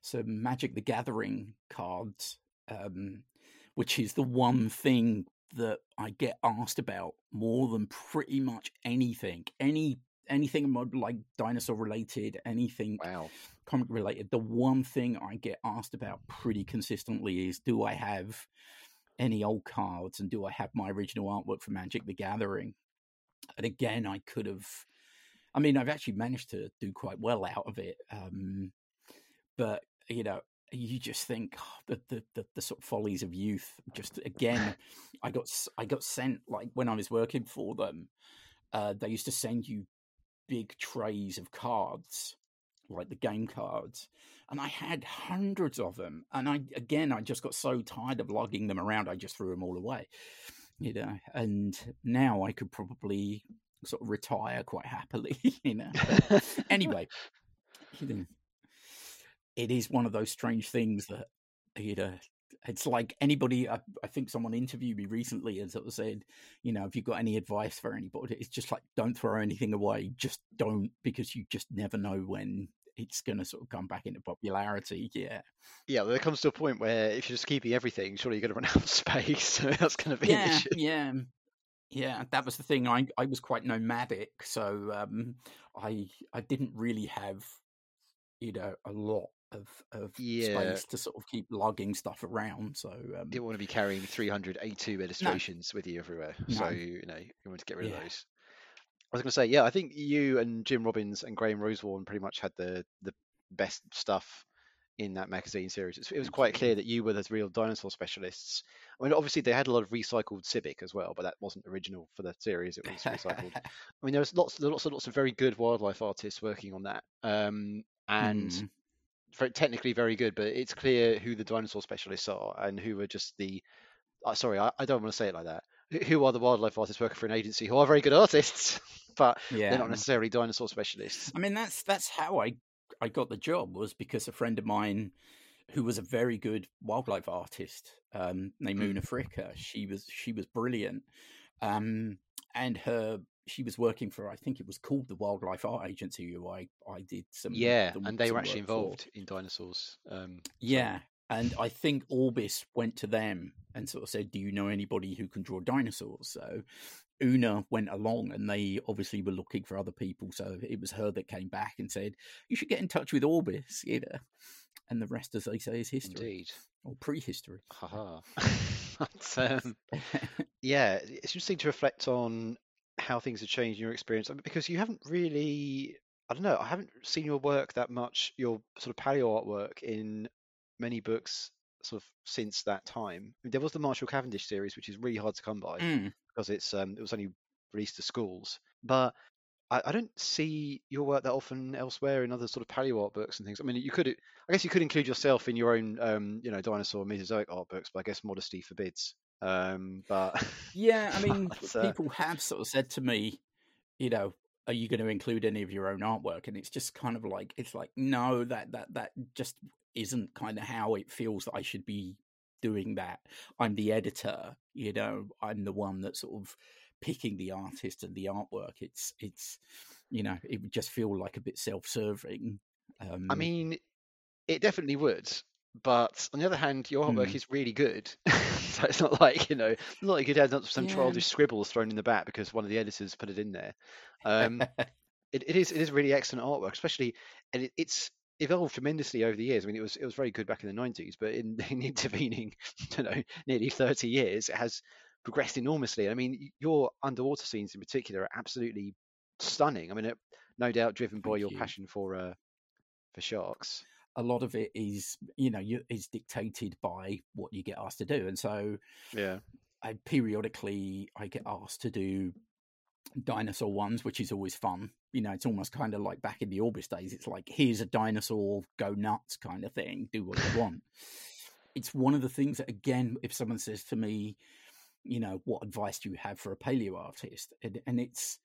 D: some Magic the Gathering cards, um, which is the one thing that I get asked about more than pretty much anything. Any anything like dinosaur related, anything
B: Wow.
D: comic related, the one thing I get asked about pretty consistently is do I have any old cards and do I have my original artwork for Magic the Gathering? And again, I could have, I mean, I've actually managed to do quite well out of it. Um, but, you know, you just think oh, the, the, the the sort of follies of youth. Just again, I got I got sent like when I was working for them, uh, they used to send you big trays of cards, like the game cards, and I had hundreds of them. And I again, I just got so tired of lugging them around, I just threw them all away. You know, and now I could probably sort of retire quite happily. You know. anyway, you know, it is one of those strange things that you know. It's like anybody. I, I think someone interviewed me recently and sort of said, you know, have you got any advice for anybody? It's just like don't throw anything away. Just don't because you just never know when it's going to sort of come back into popularity. Yeah,
B: Yeah, there comes to a point where if you're just keeping everything, surely you're going to run out of space. So that's going to be
D: yeah,
B: issue.
D: yeah, yeah. That was the thing. I I was quite nomadic, so um, I I didn't really have you know a lot of of
B: Yeah.
D: space to sort of keep lugging stuff around. So um,
B: You didn't want to be carrying 300 A2 illustrations with you everywhere. So, you know, you want to get rid
D: Yeah.
B: of those. I was going to say, yeah, I think you and Jim Robins and Graham Rosewarne pretty much had the the best stuff in that magazine series. It was quite clear that you were the real dinosaur specialists. I mean, obviously they had a lot of recycled Sibbick as well, but that wasn't original for the series. It was recycled. I mean, there was lots, lots, and lots of very good wildlife artists working on that, um, and
D: Mm.
B: Very, technically very good. But it's clear who the dinosaur specialists are and who are just the. Uh, sorry, I, I don't want to say it like that. Who- are the wildlife artists working for an agency who are very good artists, but
D: yeah,
B: they're not necessarily dinosaur specialists.
D: I mean, that's that's how I I got the job was because a friend of mine who was a very good wildlife artist um, named
B: Mm.
D: Una Fricker. She was she was brilliant, um, and her she was working for I think it was called the Wildlife Art Agency who I I did some
B: Yeah,
D: the-
B: and they were actually
D: work for.
B: involved in dinosaurs. Um, so-
D: Yeah. And I think Orbis went to them and sort of said, Do you know anybody who can draw dinosaurs? So Una went along and they obviously were looking for other people. So it was her that came back and said, You should get in touch with Orbis, you know. And the rest, as they say, is history
B: Indeed.
D: or prehistory.
B: Haha. Um, yeah, it's interesting to reflect on how things have changed in your experience because you haven't really, I don't know, I haven't seen your work that much, your sort of paleo artwork in many books sort of since that time. There was the Marshall Cavendish series, which is really hard to come by
D: Mm.
B: because it's um, it was only released to schools. But I, I don't see your work that often elsewhere in other sort of paleo art books and things. I mean, you could, I guess, you could include yourself in your own, um, you know, dinosaur Mesozoic art books, but I guess modesty forbids. Um, but
D: Yeah, I mean,
B: uh,
D: people have sort of said to me, you know, are you going to include any of your own artwork? And it's just kind of like, it's like, no, that that that just isn't kind of how it feels that I should be doing that. I'm the editor, you know, I'm the one that's sort of picking the artist and the artwork. It's it's, you know, it would just feel like a bit self-serving. Um,
B: I mean, it definitely would. But on the other hand, your artwork
D: Hmm.
B: is really good. so it's not like you know, not like you'd have some
D: Yeah.
B: childish scribbles thrown in the back because one of the editors put it in there. Um, it, it is it is really excellent artwork, especially and it, it's evolved tremendously over the years. I mean, it was it was very good back in the nineties, but in, in the intervening, you know, nearly thirty years, it has progressed enormously. I mean, your underwater scenes in particular are absolutely stunning. I mean, it, no doubt driven by
D: Thank
B: your
D: you.
B: passion for uh, for sharks.
D: A lot of it is, you know, you, is dictated by what you get asked to do, and so
B: Yeah,
D: I periodically I get asked to do dinosaur ones, which is always fun. You know, it's almost kind of like back in the Orbis days. It's like here's a dinosaur, go nuts kind of thing. Do what you want. it's one of the things that again, if someone says to me, you know, what advice do you have for a paleo artist? And, and it's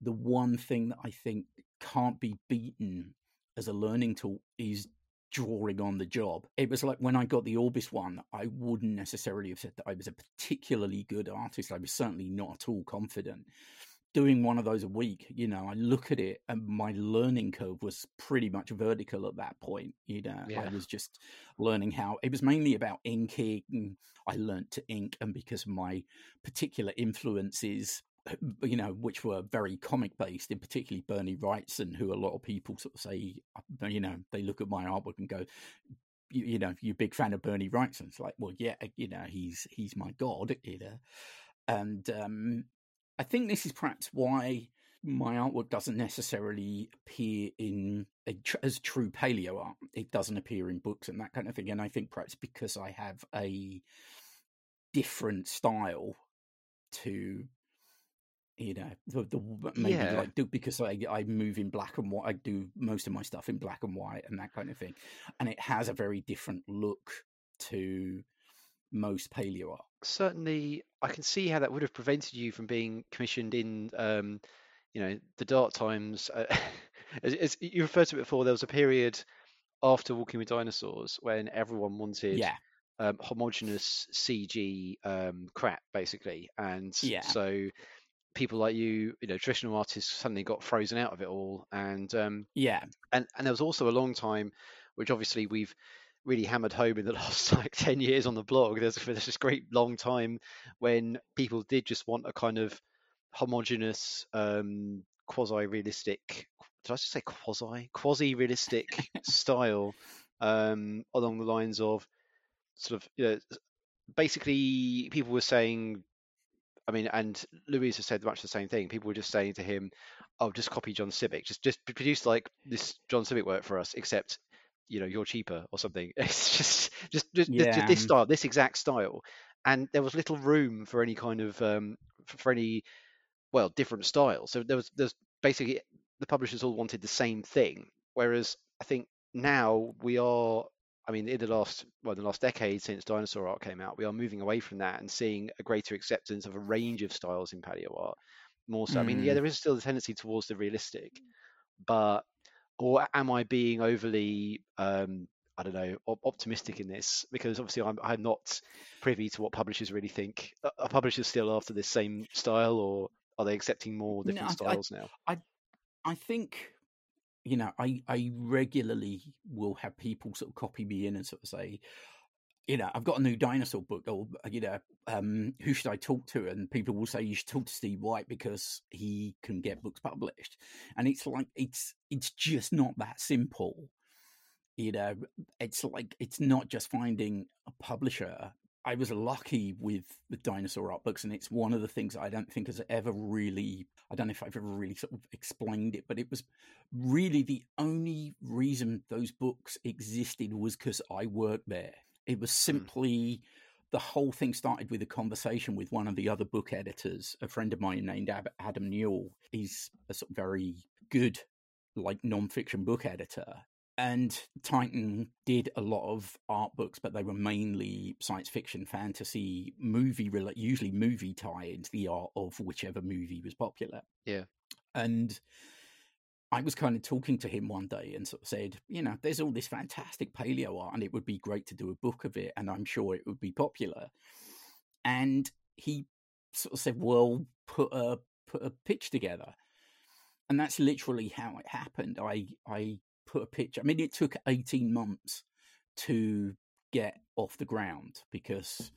D: the one thing that I think can't be beaten as a learning tool is drawing on the job. It was like when I got the Orbis one, I wouldn't necessarily have said that I was a particularly good artist. I was certainly not at all confident. Doing one of those a week, you know, I look at it and my learning curve was pretty much vertical at that point. You know,
B: Yeah.
D: I was just learning how it was mainly about inking. I learnt to ink, and because of my particular influences, you know, which were very comic based, in particularly Bernie Wrightson, who a lot of people sort of say, uh, you know, they look at my artwork and go, you, you know, you're a big fan of Bernie Wrightson. It's like, well, yeah, you know, he's he's my god, you know, and um, I think this is perhaps why my artwork doesn't necessarily appear in a, as true paleo art. It doesn't appear in books and that kind of thing. And I think perhaps because I have a different style to you know the, the maybe
B: Yeah.
D: like do because I I move in black and white. I do most of my stuff in black and white and that kind of thing, and it has a very different look to most paleo art.
B: certainly. I can see how that would have prevented you from being commissioned in, um, you know, the dark times. Uh, as, as you referred to it before, there was a period after Walking with Dinosaurs when everyone wanted
D: Yeah,
B: um, homogenous CG um, crap, basically, and
D: Yeah.
B: so people like you, you know, traditional artists suddenly got frozen out of it all, and um,
D: yeah,
B: and and there was also a long time, which obviously we've really hammered home in the last like ten years on the blog. There's there's this great long time when people did just want a kind of homogenous, um, quasi-realistic. Did I just say quasi? Quasi-realistic style um, along the lines of sort of you know, basically people were saying I mean, and Luis has said much the same thing. People were just saying to him, "Oh, just copy John Sibbick. Just just produce like this John Sibbick work for us, except you know you're cheaper or something." It's just just just, just
D: Yeah.
B: this style, this exact style, and there was little room for any kind of um for, for any well different style. So there was there's basically the publishers all wanted the same thing, whereas I think now we are. I mean, in the last well, the last decade since Dinosaur Art came out, we are moving away from that and seeing a greater acceptance of a range of styles in paleo art. More so, I mean, yeah,
D: Mm.
B: there is still a tendency towards the realistic, but or am I being overly, um, I don't know, op- optimistic in this? Because obviously, I'm I'm not privy to what publishers really think. Are- publishers still after this same style, or are they accepting more
D: No,
B: different
D: I- I-
B: styles now?
D: I think, you know, I I regularly will have people sort of copy me in and sort of say, you know, I've got a new dinosaur book, or you know, um, who should I talk to? And people will say you should talk to Steve White because he can get books published. And it's like it's it's just not that simple. You know, it's like it's not just finding a publisher. I was lucky with the dinosaur art books, and it's one of the things I don't think has ever really. I don't know if I've ever really sort of explained it, but it was really the only reason those books existed was because I worked there. It was
B: Hmm.
D: simply the whole thing started with a conversation with one of the other book editors, a friend of mine named Adam Newell. He's a sort of very good, like non-fiction book editor. And Titan did a lot of art books, but they were mainly science fiction, fantasy, movie, usually movie tied, the art of whichever movie was popular.
B: Yeah.
D: And I was kind of talking to him one day and sort of said, you know, there's all this fantastic paleo art and it would be great to do a book of it and I'm sure it would be popular. And he sort of said, well, put a put a pitch together. And that's literally how it happened. I I put a pitch. I mean, it took 18 months to get off the ground because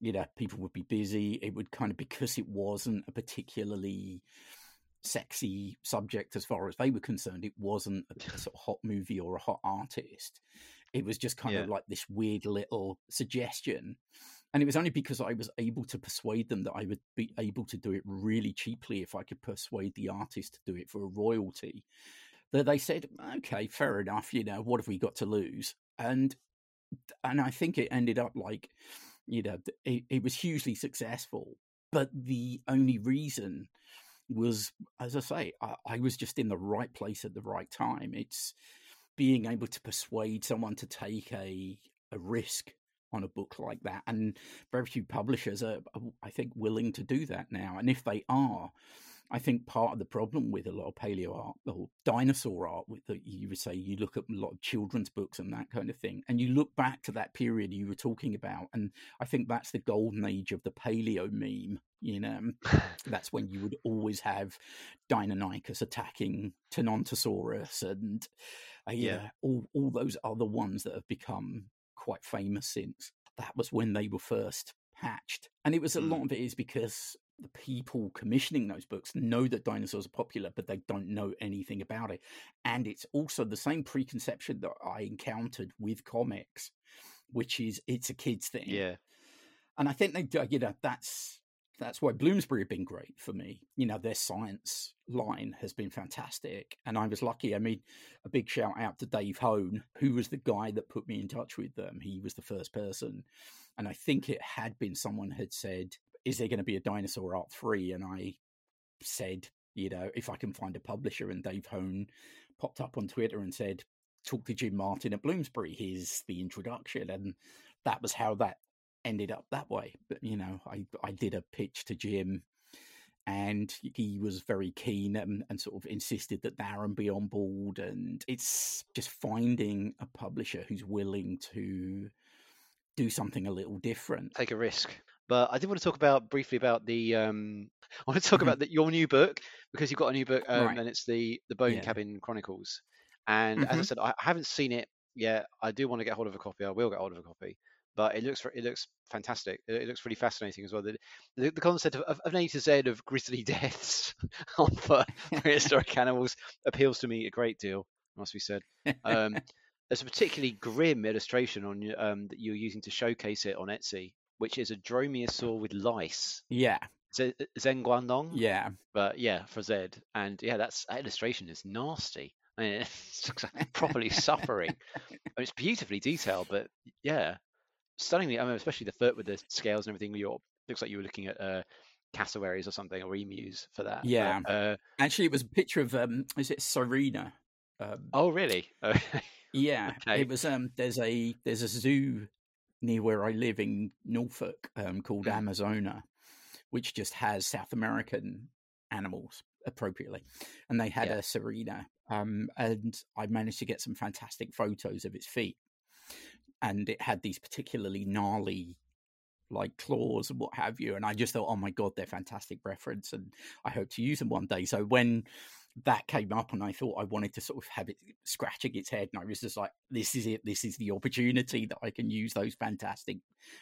D: you know people would be busy. It would kind of because it wasn't a particularly sexy subject as far as they were concerned. It wasn't a sort of hot movie or a hot artist. It was just kind of like this weird little suggestion. And it was only because I was able to persuade them that I would be able to do it really cheaply if I could persuade the artist to do it for a royalty. That they said, okay, fair enough, you know, what have we got to lose? And and I think it ended up like, you know, it, it was hugely successful. But the only reason was, as I say, I, I was just in the right place at the right time. It's being able to persuade someone to take a a risk on a book like that, and very few publishers are, are, I think, willing to do that now. And if they are, I think part of the problem with a lot of paleo art or dinosaur art, with that you would say you look at a lot of children's books and that kind of thing, and you look back to that period you were talking about, and I think that's the golden age of the paleo meme. You know, that's when you would always have Deinonychus attacking Tenontosaurus and uh, yeah,
B: Yeah.
D: all all those other ones that have become quite famous since. That was when they were first hatched, and it was a
B: Mm.
D: lot of it is because the people commissioning those books know that dinosaurs are popular, but they don't know anything about it. And it's also the same preconception that I encountered with comics, which is it's a kids thing.
B: Yeah.
D: And I think they you know, that's that's why Bloomsbury have been great for me. You know, their science line has been fantastic. And I was lucky. I mean, a big shout out to Dave Hone, who was the guy that put me in touch with them. He was the first person. And I think it had been someone had said, Is there going to be a dinosaur art three? And I said, you know, if I can find a publisher, and Dave Hone popped up on Twitter and said, talk to Jim Martin at Bloomsbury. Here's the introduction. And that was how that ended up that way. But, you know, I, I did a pitch to Jim and he was very keen and, and sort of insisted that Darren be on board. And it's just finding a publisher who's willing to do something a little different.
B: Take a risk. But I did want to talk about briefly about the. Um, I want to talk
D: Mhm.
B: about the, your new book because you've got a new book, um,
D: Right.
B: and it's the the Bone
D: Yeah.
B: Cabin Chronicles. And as I
D: Mhm.
B: said, I haven't seen it yet. I do want to get hold of a copy. I will get hold of a copy. But it looks it looks fantastic. It, looks really fascinating as well. The, the, the concept of, of, of an A to Z of grisly deaths on prehistoric animals appeals to me a great deal. Must be said. Um, there's a particularly grim illustration on um, that you're using to showcase it on Etsy, which is a dromaeosaur with lice.
D: yeah,
B: Z- Zhenyuanlong,
D: yeah.
B: but yeah, for Zed. And yeah, that's that illustration is nasty. I mean, it looks like properly suffering. I mean, it's beautifully detailed, but yeah, stunningly. I mean, especially the foot with the scales and everything. You're looks like you were looking at uh, cassowaries or something or emus for that. but,
D: Yeah.
B: uh,
D: Actually, it was a picture of, um, is it seriema? Um,
B: oh, really?
D: Yeah,
B: Okay.
D: it was. Um, there's a there's a zoo near where I live in Norfolk um, called
B: Mm.
D: Amazona, which just has South American animals appropriately, and they had
B: Yeah.
D: a seriema, um, and I managed to get some fantastic photos of its feet, and it had these particularly gnarly like claws and what have you and i just thought oh my god they're fantastic reference and i hope to use them one day so when that came up and i thought i wanted to sort of have it scratching its head and i was just like this is it this is the opportunity that i can use those fantastic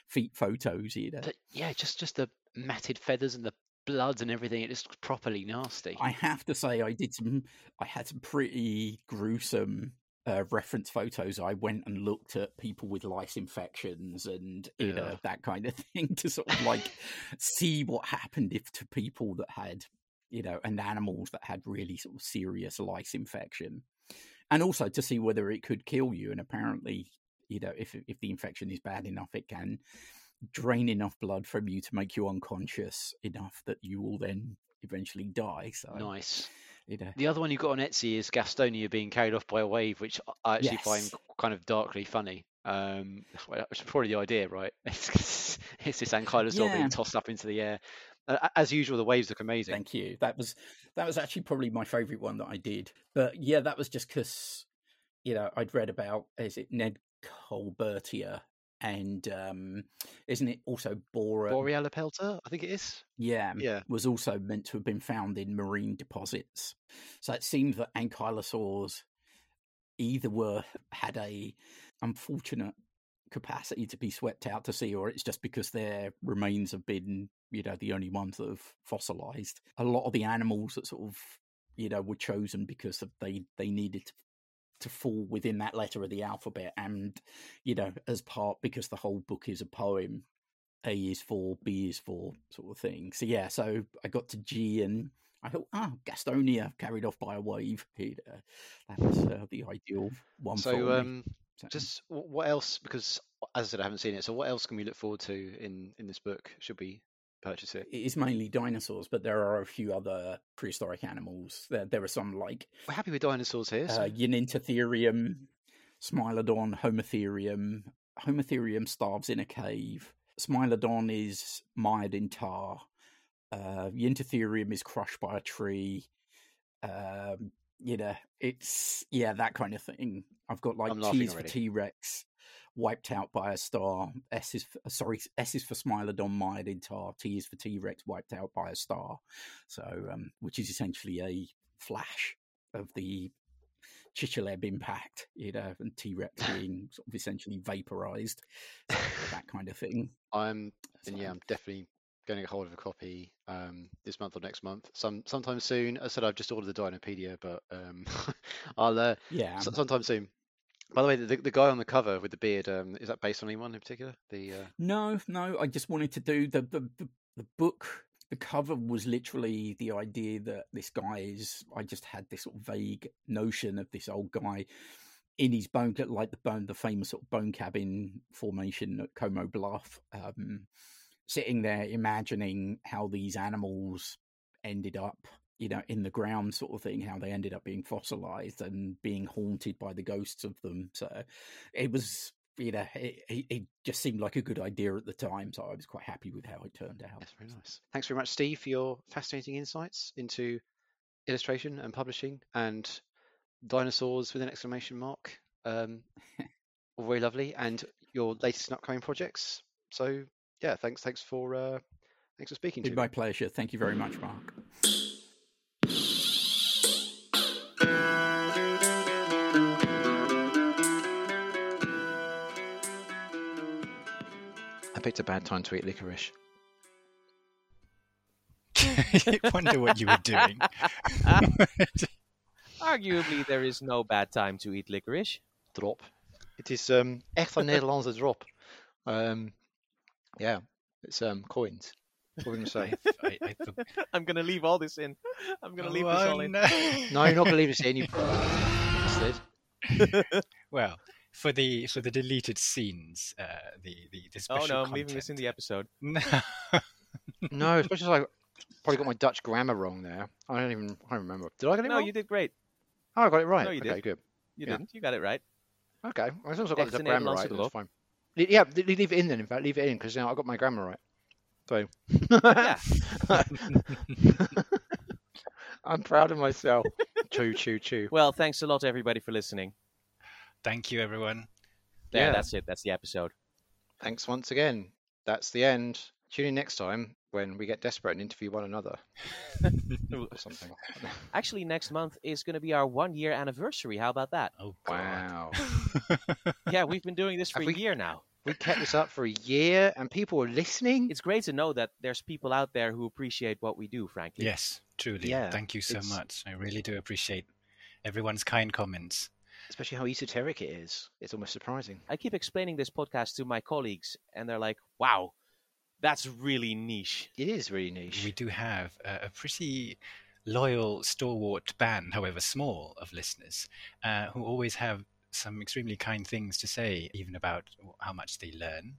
D: feet photos you know
B: But yeah, just just the matted feathers and the blood and everything. It just looks properly nasty.
D: i have to say i did some i had some pretty gruesome uh, reference photos i went and looked at people with lice infections and you know that kind of thing to sort of like see what happened if to people that had you know and animals that had really sort of serious lice infection and also to see whether it could kill you and apparently you know, if if the infection is bad enough, it can drain enough blood from you to make you unconscious enough that you will then eventually die. So
B: Nice.
D: you know,
B: The other one you got on Etsy is Gastonia being carried off by a wave, which I actually find kind of darkly funny. Um, which is probably the idea, right? It's, it's this ankylosaur
D: Yeah.
B: being tossed up into the air. Uh, as usual, the waves look amazing.
D: Thank you. That was that was actually probably my favourite one that I did. But yeah, that was just because you know I'd read about is it Ned Colbertia and um isn't it also Bora?
B: Borealia pelta, I think it is.
D: Yeah,
B: Yeah.
D: was also meant to have been found in marine deposits. So it seemed that ankylosaurs either were had a unfortunate capacity to be swept out to sea, or it's just because their remains have been, you know, the only ones that have fossilized. A lot of the animals that sort of, you know, were chosen because of they they needed to, to fall within that letter of the alphabet, and you know, as part because the whole book is a poem. A is for, B is for, sort of thing. So yeah, so I got to G and I thought, ah, Gastonia carried off by a wave. It, uh, that was uh, the ideal one for me.
B: So, um,
D: So-
B: just what else? Because as I said, I haven't seen it. So, what else can we look forward to in in this book? Should we purchase it?
D: it is mainly dinosaurs, but there are a few other prehistoric animals. There, there are some like
B: We're happy with dinosaurs here. So
D: uh, Smilodon, Homotherium. Homotherium starves in a cave. Smilodon is mired in tar. Uh, is crushed by a tree. Um, you know, it's yeah, that kind of thing. I've got like
B: I'm
D: T for. T Rex, wiped out by a star. S is for, sorry, S is for Smilodon, mired in tar. T is for T Rex, wiped out by a star. So, um, which is essentially a flash of the Chicxulub impact, you know, and T Rex being sort of essentially vaporized, so that kind of thing.
B: I'm and yeah, I'm definitely going to get hold of a copy um, this month or next month. Some sometime soon. As I said I've just ordered the Dinopedia, but um, I'll uh,
D: yeah.
B: s- sometime soon. By the way, the, the guy on the cover with the beard um, is that based on anyone in particular? The uh,
D: No, no. I just wanted to do the the the, the book. The cover was literally the idea that this guy is. I just had this sort of vague notion of this old guy in his bone, like the bone, the famous sort of bone cabin formation at Como Bluff, um, sitting there imagining how these animals ended up, you know, in the ground, sort of thing. How they ended up being fossilized and being haunted by the ghosts of them. So it was you know, it, it just seemed like a good idea at the time, so I was quite happy with how it turned out.
B: Yes, very nice. Thanks very much, Steve, for your fascinating insights into illustration and publishing and dinosaurs with an exclamation mark. Um, all very lovely, and your latest and upcoming projects. So yeah, thanks, thanks for uh, thanks for speaking to
D: It's
B: me.
D: my pleasure. Thank you very much, Mark.
B: I picked a bad time to eat licorice.
A: I wonder what you were doing.
C: Arguably, there is no bad time to eat licorice.
B: Drop. It is um, echt een Nederlandse drop. Um, yeah, it's um, coins. What were we going to say?
A: I, I thought-
C: I'm gonna leave all this in. I'm gonna leave
A: Oh,
C: this all in.
A: no.
B: No, you're not going to leave this in, you bastard.
A: well, for the for the deleted scenes, uh, the the, the
C: Oh
A: special
C: no, I'm leaving this in the episode.
A: content.
B: No, especially as I probably got my Dutch grammar wrong there. I don't even I don't remember. Did I get it
C: No,
B: wrong?
C: you did great.
B: Oh, I got it right.
C: No, you
B: okay,
C: did.
B: good.
C: You
B: Yeah.
C: didn't. You got it right.
B: Okay, as long as I got
C: Echt
B: the
C: een
B: grammar right, that's fine. Le- Yeah, leave it in then. In fact, leave it in because now I got my grammar right. So, I'm proud of myself. choo, choo, choo.
C: Well, thanks a lot, everybody, for listening.
A: Thank you, everyone.
C: There,
B: Yeah.
C: that's it. That's the episode.
B: Thanks once again. That's the end. Tune in next time when we get desperate and interview one another or something.
C: Actually, next month is going to be our one year anniversary. How about that?
A: Oh God.
B: Wow.
C: Yeah, we've been doing this for
B: Have
C: a
B: we-
C: year now.
B: We kept this up for a year and people are listening.
C: It's great to know that there's people out there who appreciate what we do, frankly.
A: yes, truly.
B: Yeah,
A: Thank you so
B: it's-
A: much. I really do appreciate everyone's kind comments.
B: Especially how esoteric it is. It's almost surprising.
C: I keep explaining this podcast to my colleagues, and they're like, wow, that's really niche.
B: It is really niche.
A: We do have a, a pretty loyal, stalwart band, however small, of listeners uh, who always have some extremely kind things to say, even about how much they learn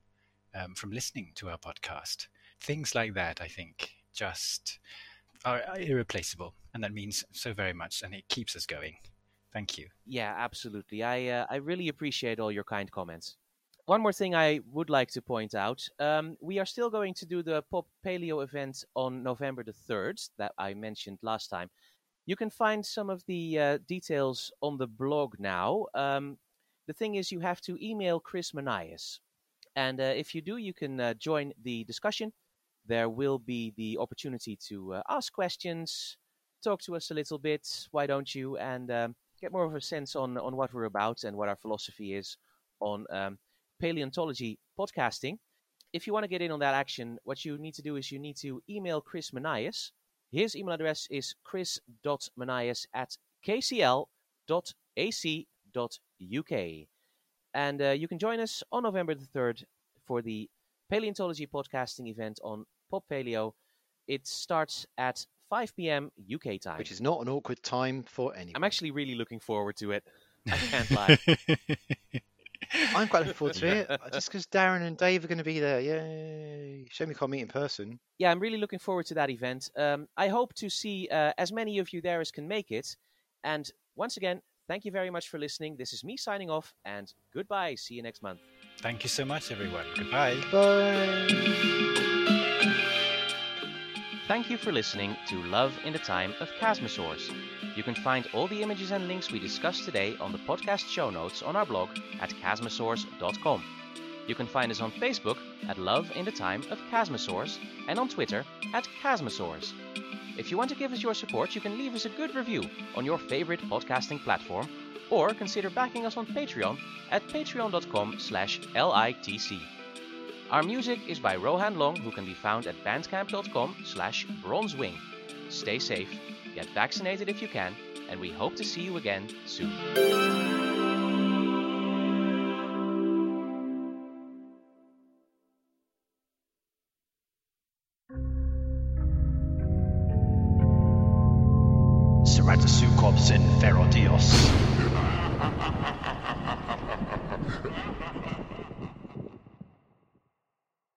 A: um, from listening to our podcast. Things like that, I think, just are irreplaceable, and that means so very much, and it keeps us going. Thank you.
C: Yeah, absolutely. I uh, I really appreciate all your kind comments. One more thing I would like to point out: um, we are still going to do the Pop Paleo event on November the third that I mentioned last time. You can find some of the uh, details on the blog now. Um, the thing is, you have to email Chris Manias, and uh, if you do, you can uh, join the discussion there will be the opportunity to uh, ask questions, talk to us a little bit. Why don't you? And um, get more of a sense on, on what we're about and what our philosophy is on um, paleontology podcasting. If you want to get in on that action, what you need to do is you need to email Chris Manias. His email address is chris.manias at kcl.ac.uk. And uh, you can join us on November the 3rd for the paleontology podcasting event on Pop Paleo. It starts at 5 p.m. UK time.
B: Which is not an awkward time for anyone.
C: I'm actually really looking forward to it. I can't lie.
B: I'm quite looking forward to it, just because Darren and Dave are going to be there. Yay! Show me can't meet in person.
C: Yeah, I'm really looking forward to that event. Um, I hope to see uh, as many of you there as can make it. And once again, thank you very much for listening. This is me signing off, and goodbye. See you next month.
A: Thank you so much, everyone. Goodbye.
B: Bye.
C: Thank you for listening to Love in the Time of Chasmosaurs. You can find all the images and links we discussed today on the podcast show notes on our blog at chasmosaurs.com. You can find us on Facebook at Love in the Time of Chasmosaurs and on Twitter at Chasmosaurs. If you want to give us your support, you can leave us a good review on your favorite podcasting platform or consider backing us on Patreon at patreon.com slash litc. Our music is by Rohan Long, who can be found at bandcamp.com slash bronzewing. Stay safe, get vaccinated if you can, and we hope to see you again soon.